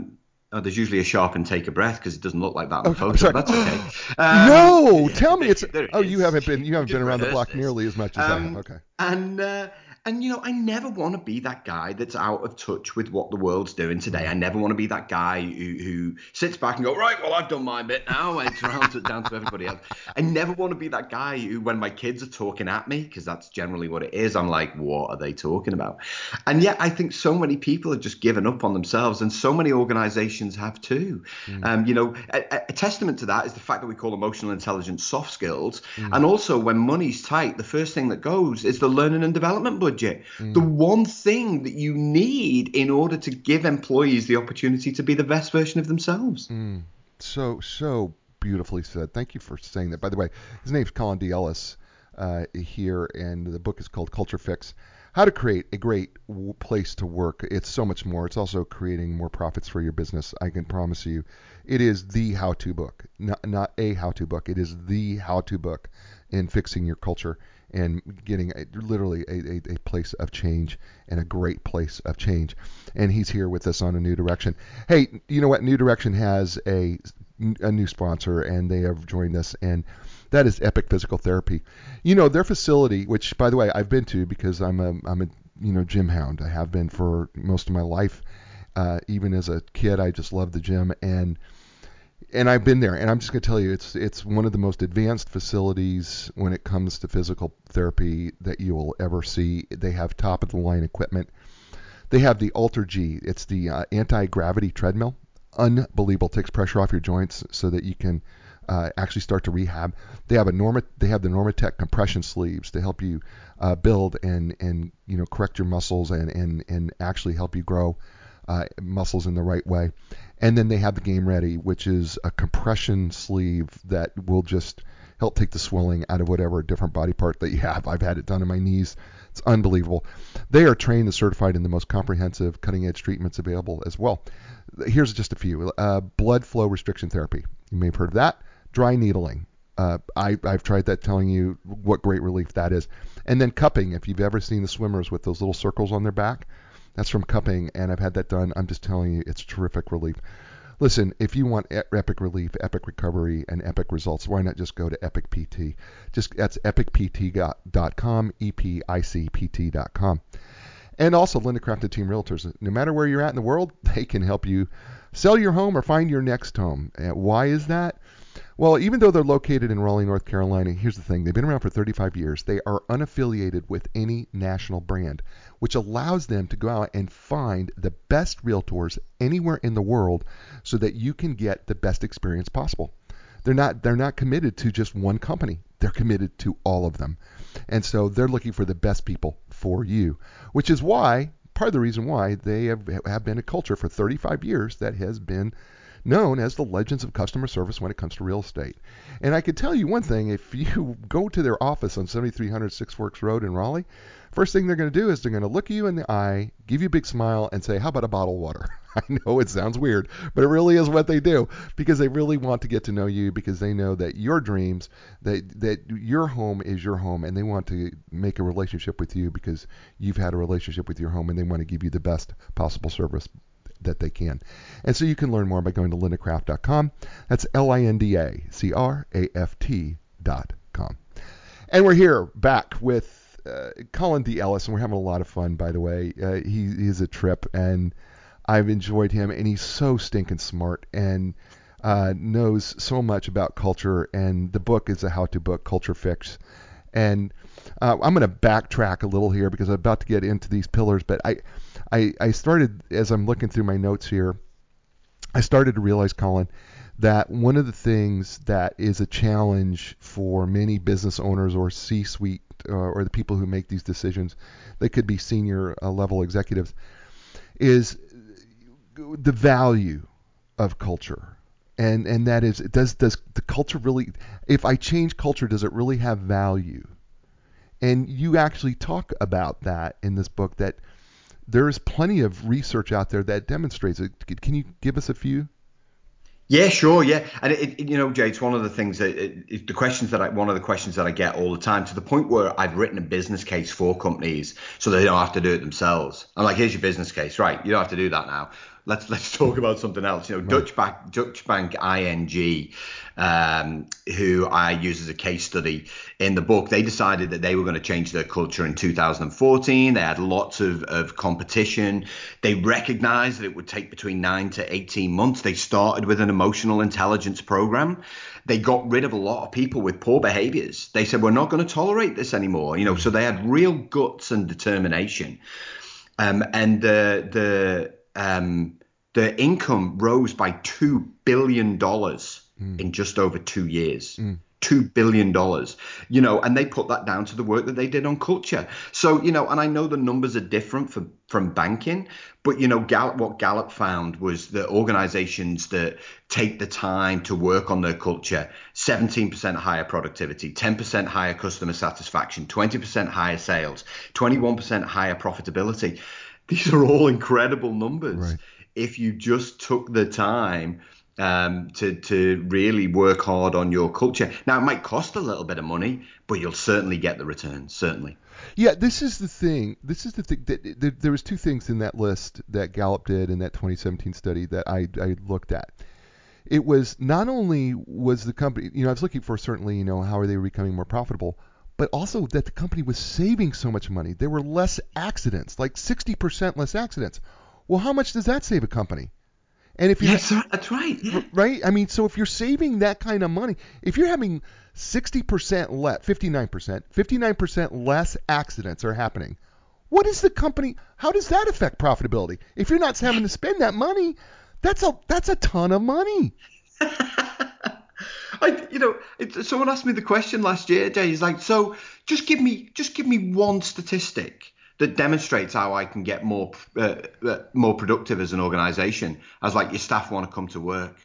Speaker 3: Oh, there's usually a sharp and take a breath because it doesn't look like that in the photo.
Speaker 2: sorry.
Speaker 3: That's okay.
Speaker 2: no,
Speaker 3: Um,
Speaker 2: tell me it's.
Speaker 3: it
Speaker 2: Oh, you haven't been you haven't been around the block nearly as much as I have.
Speaker 3: Um,
Speaker 2: Okay.
Speaker 3: And uh, and you know, I never want to be that guy that's out of touch with what the world's doing today. I never want to be that guy who, who sits back and go, right, well, I've done my bit now. and It's around to down to everybody else. I never want to be that guy who, when my kids are talking at me, because that's generally what it is, I'm like, what are they talking about? And yet, I think so many people have just given up on themselves, and so many organizations have too. Um, you know, a, a- a testament to that is the fact that we call emotional intelligence soft skills. And also, when money's tight, the first thing that goes is the learning and development budget. The one thing that you need in order to give employees the opportunity to be the best version of themselves.
Speaker 2: So so beautifully said. Thank you for saying that. By the way, his name's Colin D. Ellis uh, here, and the book is called Culture Fix: How to Create a Great w- Place to Work. It's so much more. It's also creating more profits for your business. I can promise you, it is the how-to book, not not a how-to book. It is the how-to book in fixing your culture and getting a, literally a, a, a place of change and a great place of change. And he's here with us on a new direction. Hey, you know what? New Direction has a a new sponsor, and they have joined us, and that is Epic Physical Therapy. You know their facility, which by the way I've been to because I'm a I'm a you know gym hound. I have been for most of my life. Uh, even as a kid, I just loved the gym, and and I've been there, and I'm just going to tell you, it's it's one of the most advanced facilities when it comes to physical therapy that you will ever see. They have top of the line equipment. They have the Alter G. It's the uh, anti gravity treadmill. Unbelievable. Takes pressure off your joints so that you can uh, actually start to rehab. They have a Norma. They have the Normatec compression sleeves to help you uh, build and and you know correct your muscles and and and actually help you grow uh, muscles in the right way. And then they have the Game Ready, which is a compression sleeve that will just help take the swelling out of whatever different body part that you have. I've had it done in my knees. It's unbelievable. They are trained and certified in the most comprehensive, cutting edge treatments available as well. Here's just a few uh, blood flow restriction therapy. You may have heard of that. Dry needling. Uh, I, I've tried that, telling you what great relief that is. And then cupping. If you've ever seen the swimmers with those little circles on their back, that's from cupping, and I've had that done. I'm just telling you, it's terrific relief. Listen, if you want epic relief, epic recovery, and epic results, why not just go to Epic PT? Just that's epicpt.com, e p i c p t.com. And also Linda Craft and Team Realtors. No matter where you're at in the world, they can help you sell your home or find your next home. And why is that? Well, even though they're located in Raleigh, North Carolina, here's the thing. They've been around for 35 years. They are unaffiliated with any national brand, which allows them to go out and find the best realtors anywhere in the world so that you can get the best experience possible. They're not they're not committed to just one company. They're committed to all of them. And so they're looking for the best people for you, which is why part of the reason why they have, have been a culture for 35 years that has been known as the legends of customer service when it comes to real estate. And I can tell you one thing if you go to their office on 7300 Six Forks Road in Raleigh, first thing they're going to do is they're going to look you in the eye, give you a big smile, and say, How about a bottle of water? I know it sounds weird, but it really is what they do because they really want to get to know you because they know that your dreams, that, that your home is your home, and they want to make a relationship with you because you've had a relationship with your home and they want to give you the best possible service that they can. And so you can learn more by going to lindacraft.com. That's L I N D A C R A F T.com. And we're here back with uh, Colin D. Ellis, and we're having a lot of fun, by the way. Uh, he, he's a trip, and I've enjoyed him, and he's so stinking smart and uh, knows so much about culture. And the book is a how to book, Culture Fix. And uh, I'm going to backtrack a little here because I'm about to get into these pillars, but I, I, I started as I'm looking through my notes here. I started to realize, Colin, that one of the things that is a challenge for many business owners or C-suite uh, or the people who make these decisions, they could be senior uh, level executives, is the value of culture, and and that is does does the culture really? If I change culture, does it really have value? And you actually talk about that in this book that there's plenty of research out there that demonstrates it. Can you give us a few?
Speaker 3: Yeah, sure. Yeah, and it, it, you know, Jay, it's one of the things that it, the questions that I one of the questions that I get all the time to the point where I've written a business case for companies so they don't have to do it themselves. I'm like, here's your business case, right? You don't have to do that now let's let's talk about something else. You know, Dutch Bank, Dutch Bank ING, um, who I use as a case study in the book, they decided that they were going to change their culture in 2014. They had lots of, of competition. They recognized that it would take between nine to 18 months. They started with an emotional intelligence program. They got rid of a lot of people with poor behaviors. They said, we're not going to tolerate this anymore. You know, so they had real guts and determination. Um, and the the um, the income rose by two billion dollars mm. in just over two years. Mm. Two billion dollars, you know, and they put that down to the work that they did on culture. So, you know, and I know the numbers are different for, from banking, but you know, Gallup, what Gallup found was that organizations that take the time to work on their culture, 17% higher productivity, 10% higher customer satisfaction, 20% higher sales, 21% higher profitability. These are all incredible numbers. Right. If you just took the time um, to to really work hard on your culture. Now it might cost a little bit of money, but you'll certainly get the return. Certainly.
Speaker 2: Yeah, this is the thing. This is the thing that, that there was two things in that list that Gallup did in that 2017 study that I I looked at. It was not only was the company, you know, I was looking for certainly, you know, how are they becoming more profitable, but also that the company was saving so much money. There were less accidents, like 60% less accidents. Well, how much does that save a company?
Speaker 3: And if you yes, that's right. Yeah.
Speaker 2: Right? I mean, so if you're saving that kind of money, if you're having 60% less, 59%, 59% less accidents are happening. What is the company? How does that affect profitability? If you're not having to spend that money, that's a that's a ton of money.
Speaker 3: I, you know, it, someone asked me the question last year, Jay. He's like, so just give me, just give me one statistic that demonstrates how I can get more, uh, uh, more productive as an organisation. I was like, your staff want to come to work.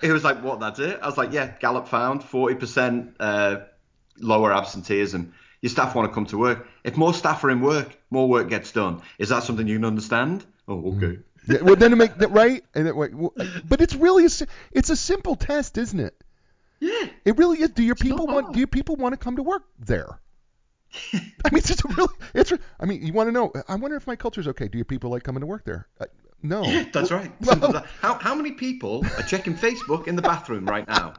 Speaker 3: he was like, what? That's it? I was like, yeah. Gallup found 40% uh, lower absenteeism. Your staff want to come to work. If more staff are in work, more work gets done. Is that something you can understand? Oh, okay. Mm
Speaker 2: well, then to make that right, and it, but it's really a, it's a simple test, isn't it?
Speaker 3: Yeah.
Speaker 2: It really is. Do your it's people want? Do your people want to come to work there? I mean, it's really, it's. I mean, you want to know? I wonder if my culture's okay. Do your people like coming to work there? Uh, no.
Speaker 3: Yeah, that's right. Well, how how many people are checking Facebook in the bathroom right now?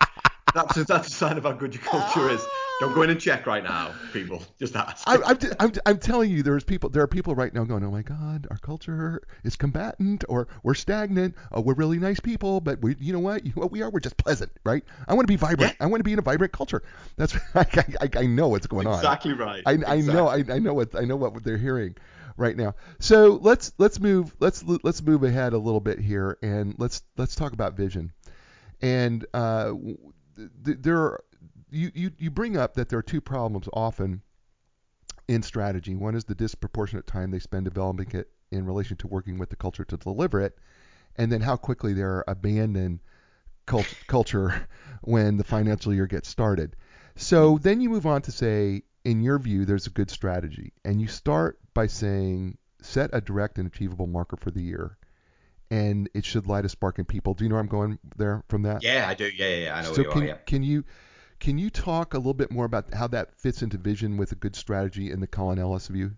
Speaker 3: That's a, that's a sign of how good your culture is. Don't go in and check right now, people. Just ask. I,
Speaker 2: I'm, I'm, I'm telling you, there's people. There are people right now going, "Oh my God, our culture is combatant, or we're stagnant. Oh, we're really nice people, but we, you know what? You know what we are? We're just pleasant, right? I want to be vibrant. Yeah. I want to be in a vibrant culture. That's I, I, I know what's going on.
Speaker 3: exactly
Speaker 2: on.
Speaker 3: Right.
Speaker 2: I,
Speaker 3: exactly
Speaker 2: I know. I, I know what I know what they're hearing right now. So let's let's move let's let's move ahead a little bit here, and let's let's talk about vision. And uh, there are you, you, you bring up that there are two problems often in strategy. One is the disproportionate time they spend developing it in relation to working with the culture to deliver it, and then how quickly they're abandoned cult- culture when the financial year gets started. So then you move on to say, in your view, there's a good strategy, and you start by saying set a direct and achievable marker for the year, and it should light a spark in people. Do you know where I'm going there from that?
Speaker 3: Yeah, I do. Yeah, yeah, yeah. I know
Speaker 2: so can,
Speaker 3: are. Yeah.
Speaker 2: Can you can you talk a little bit more about how that fits into vision with a good strategy in the Colin Ellis view?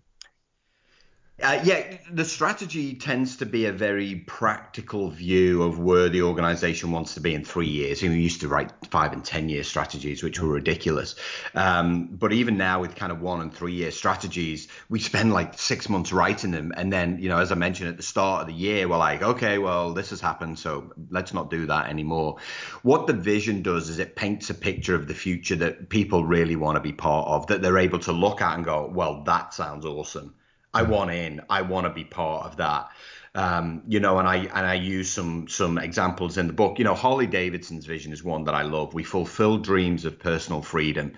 Speaker 3: Uh, yeah, the strategy tends to be a very practical view of where the organization wants to be in three years. You know, we used to write five and 10 year strategies, which were ridiculous. Um, but even now, with kind of one and three year strategies, we spend like six months writing them. And then, you know, as I mentioned at the start of the year, we're like, okay, well, this has happened. So let's not do that anymore. What the vision does is it paints a picture of the future that people really want to be part of, that they're able to look at and go, well, that sounds awesome I want in. I want to be part of that. Um, you know, and I and I use some some examples in the book. You know, Harley Davidson's vision is one that I love. We fulfill dreams of personal freedom.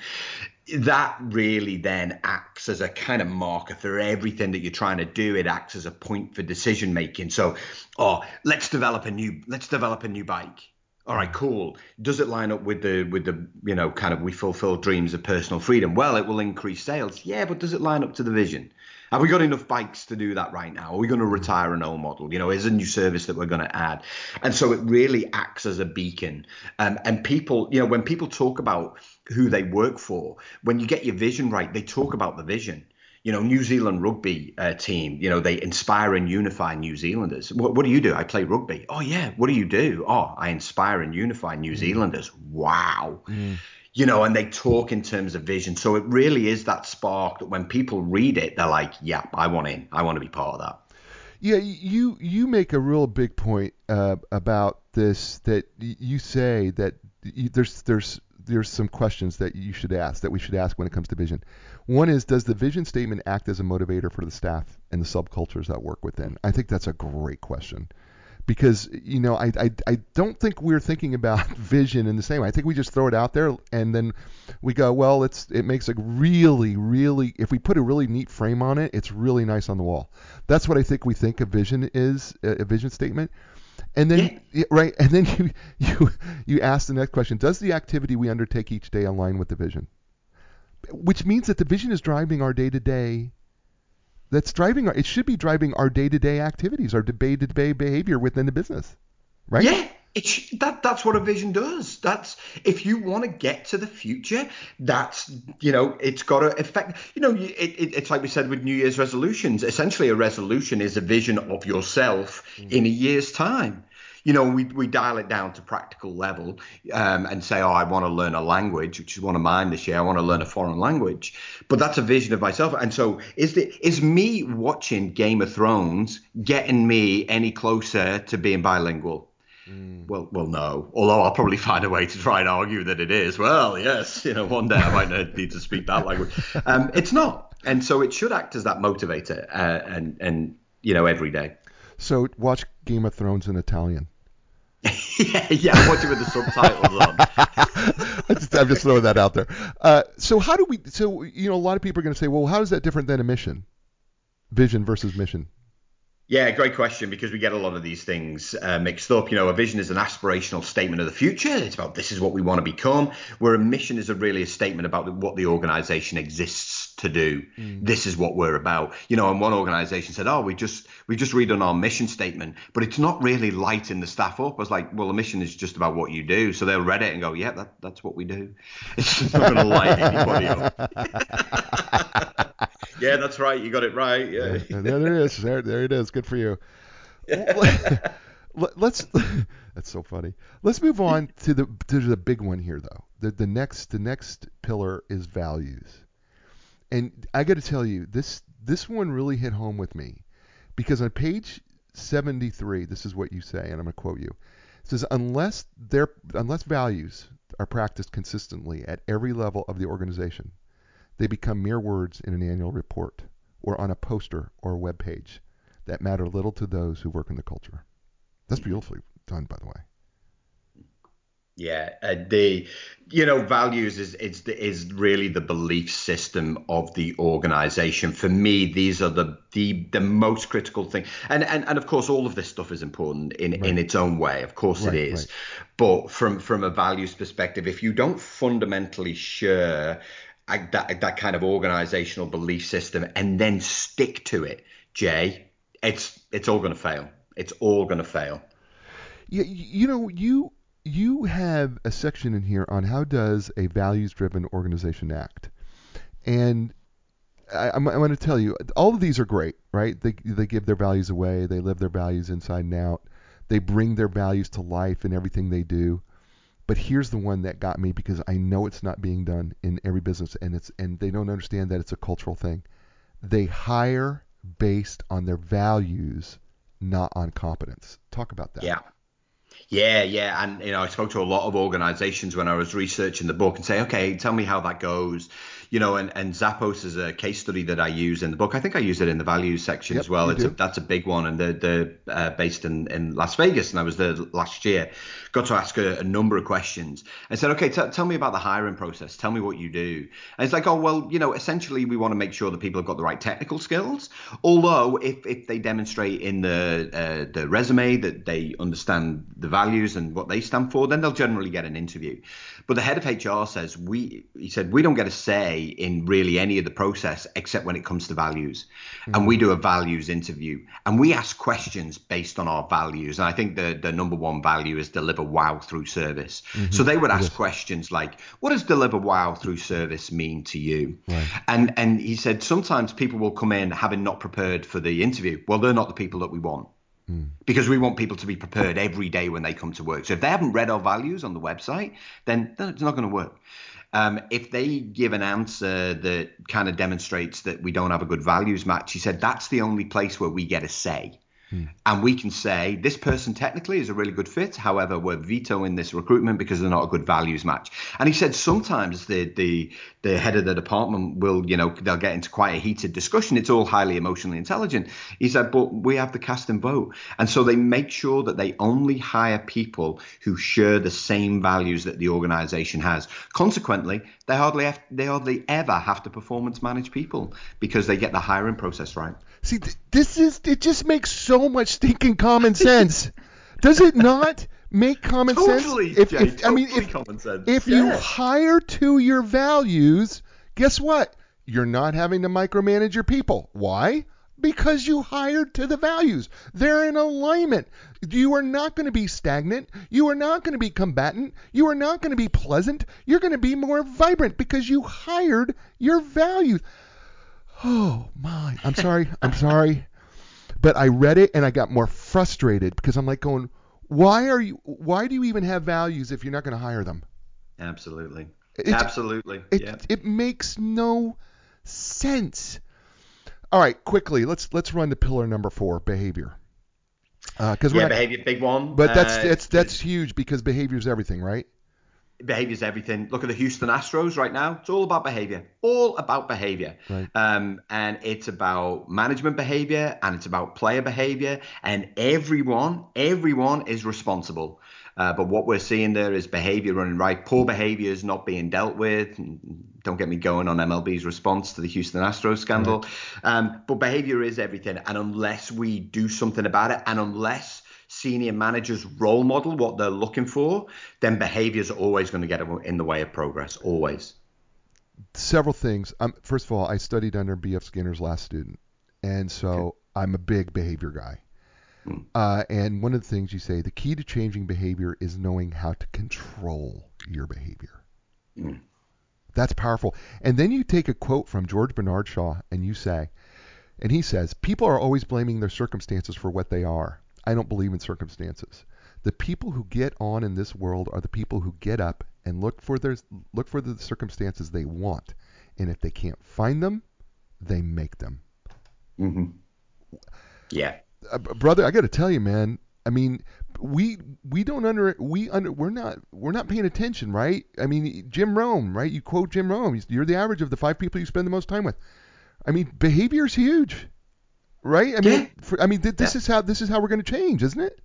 Speaker 3: that really then acts as a kind of marker for everything that you're trying to do. It acts as a point for decision making. So, oh, let's develop a new let's develop a new bike. All right, cool. Does it line up with the with the you know kind of we fulfill dreams of personal freedom? Well, it will increase sales. Yeah, but does it line up to the vision? Have we got enough bikes to do that right now? Are we going to retire an old model? You know, is a new service that we're going to add? And so it really acts as a beacon. Um, and people, you know, when people talk about who they work for, when you get your vision right, they talk about the vision you know, New Zealand rugby uh, team, you know, they inspire and unify New Zealanders. What, what, do you do? I play rugby. Oh, yeah. What do you do? Oh, I inspire and unify New mm. Zealanders. Wow. Mm you know, and they talk in terms of vision. So it really is that spark that when people read it, they're like, "Yeah, I want in. I want to be part of that."
Speaker 2: Yeah, you you make a real big point uh, about this. That you say that you, there's there's there's some questions that you should ask that we should ask when it comes to vision. One is, does the vision statement act as a motivator for the staff and the subcultures that work within? I think that's a great question because you know I, I I don't think we're thinking about vision in the same way. I think we just throw it out there and then we go, well, it's it makes a really really if we put a really neat frame on it, it's really nice on the wall. That's what I think we think a vision is a vision statement. And then yeah. right, and then you you you ask the next question: Does the activity we undertake each day align with the vision? Which means that the vision is driving our day to day that's driving our, it should be driving our day-to-day activities, our day-to-day behavior within the business, right?
Speaker 3: Yeah. It's that that's what a vision does. That's if you want to get to the future, that's you know it's got to affect. You know, it, it, it's like we said with New Year's resolutions. Essentially, a resolution is a vision of yourself mm. in a year's time you know, we, we dial it down to practical level um, and say, oh, I want to learn a language, which is one of mine this year. I want to learn a foreign language. But that's a vision of myself. And so is the, is me watching Game of Thrones getting me any closer to being bilingual? Mm. Well, well, no. Although I'll probably find a way to try and argue that it is. Well, yes, you know, one day I might need to speak that language. Um, it's not, and so it should act as that motivator, uh, and and you know, every day.
Speaker 2: So watch Game of Thrones in Italian.
Speaker 3: yeah, yeah, watch it with the subtitles on.
Speaker 2: I just, I'm just throwing that out there. Uh, so how do we? So you know, a lot of people are going to say, well, how is that different than a mission? Vision versus mission.
Speaker 3: Yeah, great question because we get a lot of these things uh, mixed up. You know, a vision is an aspirational statement of the future. It's about this is what we want to become, where a mission is a really a statement about what the organization exists to do. Mm. This is what we're about. You know, and one organization said, "Oh, we just we just read on our mission statement, but it's not really lighting the staff up." I was like, "Well, the mission is just about what you do." So they'll read it and go, "Yeah, that, that's what we do." It's just not going to light anybody up. yeah, that's right. You got it right. Yeah.
Speaker 2: yeah there it is. There, there it is. Good for you. Let's. That's so funny. Let's move on to the to the big one here, though. The the next the next pillar is values. And I got to tell you, this this one really hit home with me because on page 73, this is what you say, and I'm going to quote you. It says, unless their unless values are practiced consistently at every level of the organization, they become mere words in an annual report or on a poster or a web page that matter little to those who work in the culture. That's mm-hmm. beautifully done, by the way.
Speaker 3: Yeah, uh, the you know values is is is really the belief system of the organization. For me, these are the the the most critical thing, and and and of course, all of this stuff is important in right. in its own way. Of course, right, it is, right. but from from a values perspective, if you don't fundamentally share that that kind of organizational belief system and then stick to it, Jay, it's it's all going to fail. It's all going to fail.
Speaker 2: Yeah, you know you you have a section in here on how does a values-driven organization act, and I, am going to tell you, all of these are great, right? They they give their values away, they live their values inside and out, they bring their values to life in everything they do. But here's the one that got me because I know it's not being done in every business, and it's and they don't understand that it's a cultural thing. They hire based on their values, not on competence. Talk about that.
Speaker 3: Yeah. Yeah, yeah, and you know, I spoke to a lot of organisations when I was researching the book and say, okay, tell me how that goes you know, and, and Zappos is a case study that I use in the book. I think I use it in the values section
Speaker 2: Yep,
Speaker 3: as well. It's a, that's a big one, and they're, they're uh, based in, in Las Vegas, and I was there last year. Got to ask a, a number of questions. I said, okay, t- tell me about the hiring process. Tell me what you do. And it's like, oh well, you know, essentially we want to make sure that people have got the right technical skills. Although if, if they demonstrate in the uh, the resume that they understand the values and what they stand for, then they'll generally get an interview. But the head of HR says we he said we don't get a say in really any of the process except when it comes to values. And mm. we do a values interview and we ask questions based on our values. And I think the the number one value is deliver wow through service. Mm-hmm. So they would ask questions like, what does deliver wow through service mean to you? And and he said sometimes people will come in having not prepared for the interview. Well, they're not the people that we want mm. because we want people to be prepared every day when they come to work. So if they haven't read our values on the website, then it's not going to work. Um, if they give an answer that kind of demonstrates that we don't have a good values match, he said that's the only place where we get a say. Hmm. And we can say this person technically is a really good fit. However, we're vetoing this recruitment because they're not a good values match. And he said sometimes the the the head of the department will, you know, they'll get into quite a heated discussion. It's all highly emotionally intelligent. He said, but we have the cast and vote, and so they make sure that they only hire people who share the same values that the organization has. Consequently, they hardly have, they hardly ever have to performance manage people because they get the hiring process right.
Speaker 2: See, th- this is it. Just makes so much stinking common sense. Does it not make common
Speaker 3: Totally,
Speaker 2: sense?
Speaker 3: Jay,
Speaker 2: I mean,
Speaker 3: totally
Speaker 2: if,
Speaker 3: common sense.
Speaker 2: if you hire to your values, guess what? You're not having to micromanage your people. Why? Because you hired to the values. They're in alignment. You are not going to be stagnant. You are not going to be combatant. You are not going to be pleasant. You're going to be more vibrant because you hired your values. Oh my! I'm sorry. I'm sorry. But I read it and I got more frustrated because I'm like going, why are you? Why do you even have values if you're not going to hire them?
Speaker 3: Absolutely.
Speaker 2: It-
Speaker 3: Absolutely.
Speaker 2: It
Speaker 3: yeah.
Speaker 2: it makes no sense. All right, quickly let's let's run to pillar number four, behavior. Because
Speaker 3: Yeah, behavior, big one.
Speaker 2: but that's
Speaker 3: Uh,
Speaker 2: that's that's huge because behavior is everything, right?
Speaker 3: Behavior's everything. Look at the Houston Astros right now. It's all about behavior. All about behavior.
Speaker 2: Right.
Speaker 3: Um, and it's about management behavior and it's about player behavior. And everyone, everyone is responsible. Uh, but what we're seeing there is behavior running right. Poor behavior is not being dealt with. Don't get me going on MLB's response to the Houston Astros scandal. Um, but behavior is everything. And unless we do something about it, and unless senior managers role model what they're looking for, then behaviors are always going to get in the way of progress. Always.
Speaker 2: Several things. Um, first of all, I studied under B.F. Skinner's last student, and so I'm a big behavior guy. Uh, and one of the things you say, the key to changing behavior is knowing how to control your behavior. That's powerful. And then you take a quote from George Bernard Shaw and you say, and he says, people are always blaming their circumstances for what they are. I don't believe in circumstances. The people who get on in this world are the people who get up and look for their look for the circumstances they want. And if they can't find them, they make them.
Speaker 3: Mm-hmm. Yeah.
Speaker 2: uh, brother, I got to tell you, man. I mean, we we don't under we under we're not we're not paying attention, right? I mean, Jim Rohn, right? You quote Jim Rohn. You're the average of the five people you spend the most time with. I mean, behavior is huge, right? I mean,
Speaker 3: Yeah.
Speaker 2: for, I mean, th- this
Speaker 3: Yeah.
Speaker 2: is how this is how we're going to change, isn't it?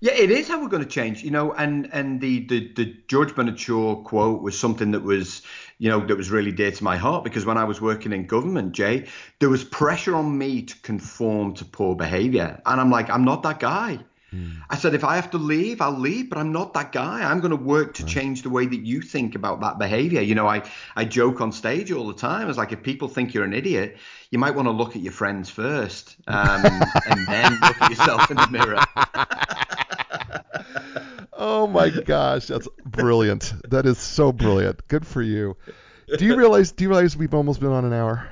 Speaker 3: Yeah, it is how we're going to change, you know. And and the the, the George Bernard Shaw quote was something that was, you know, that was really dear to my heart because when I was working in government, Jay, there was pressure on me to conform to poor behaviour, and I'm like, I'm not that guy. I said, if I have to leave, I'll leave, but I'm not that guy. I'm going to work to change the way that you think about that behavior. You know, I, I joke on stage all the time. It's like, if people think you're an idiot, you might want to look at your friends first um, and then look at yourself in the mirror.
Speaker 2: Oh my gosh, that's brilliant. That is so brilliant. Good for you. Do you realize? Do you realize we've almost been on an hour?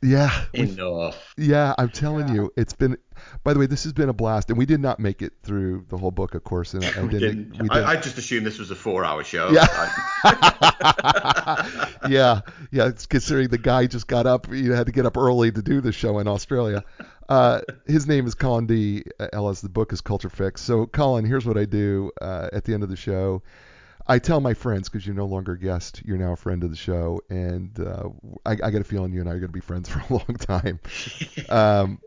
Speaker 3: What?
Speaker 2: Yeah.
Speaker 3: Enough.
Speaker 2: Yeah, I'm telling you, it's been. By the way, this has been a blast, and we did not make it through the whole book, of course. And I, I
Speaker 3: We
Speaker 2: didn't.
Speaker 3: didn't.
Speaker 2: We
Speaker 3: I,
Speaker 2: didn't.
Speaker 3: I just assumed this was a four-hour show.
Speaker 2: Yeah. Yeah, yeah. It's considering the guy just got up, you had to get up early to do the show in Australia. Uh, his name is Colin D. Ellis. The book is Culture Fix. So, Colin, here's what I do uh, at the end of the show. I tell my friends because you're no longer a guest, you're now a friend of the show, and uh, I, I got a feeling you and I are going to be friends for a long time. um,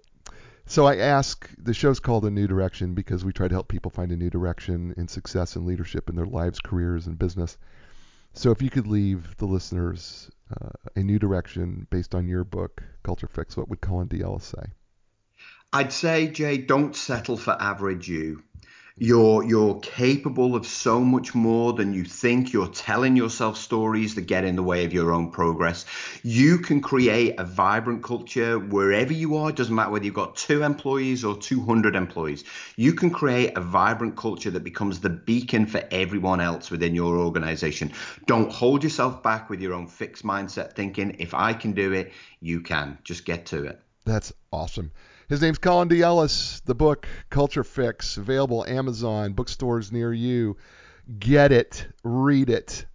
Speaker 2: so I ask. The show's called A New Direction because we try to help people find a new direction in success and leadership in their lives, careers, and business. So if you could leave the listeners uh, a new direction based on your book, Culture Fix, what would Colin D. Ellis say?
Speaker 3: I'd say, Jay, don't settle for average you. You're you're capable of so much more than you think. You're telling yourself stories that get in the way of your own progress. You can create a vibrant culture wherever you are. It doesn't matter whether you've got two employees or 200 employees. You can create a vibrant culture that becomes the beacon for everyone else within your organization. Don't hold yourself back with your own fixed mindset thinking. If I can do it, you can. Just get to it.
Speaker 2: That's awesome. His name's Colin D. Ellis. The book Culture Fix, available Amazon, bookstores near you. Get it, read it.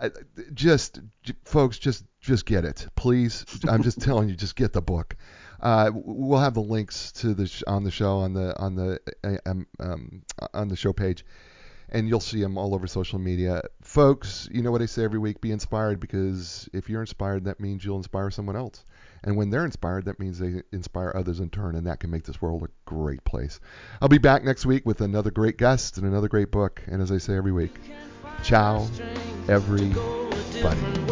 Speaker 2: I, just, j- folks, just just get it, please. I'm just telling you, just get the book. Uh, we'll have the links to the sh- on the show on the on the um, um, on the show page, and you'll see them all over social media. Folks, you know what I say every week: be inspired because if you're inspired, that means you'll inspire someone else. And when they're inspired, that means they inspire others in turn, and that can make this world a great place. I'll be back next week with another great guest and another great book. And as I say every week, ciao, everybody.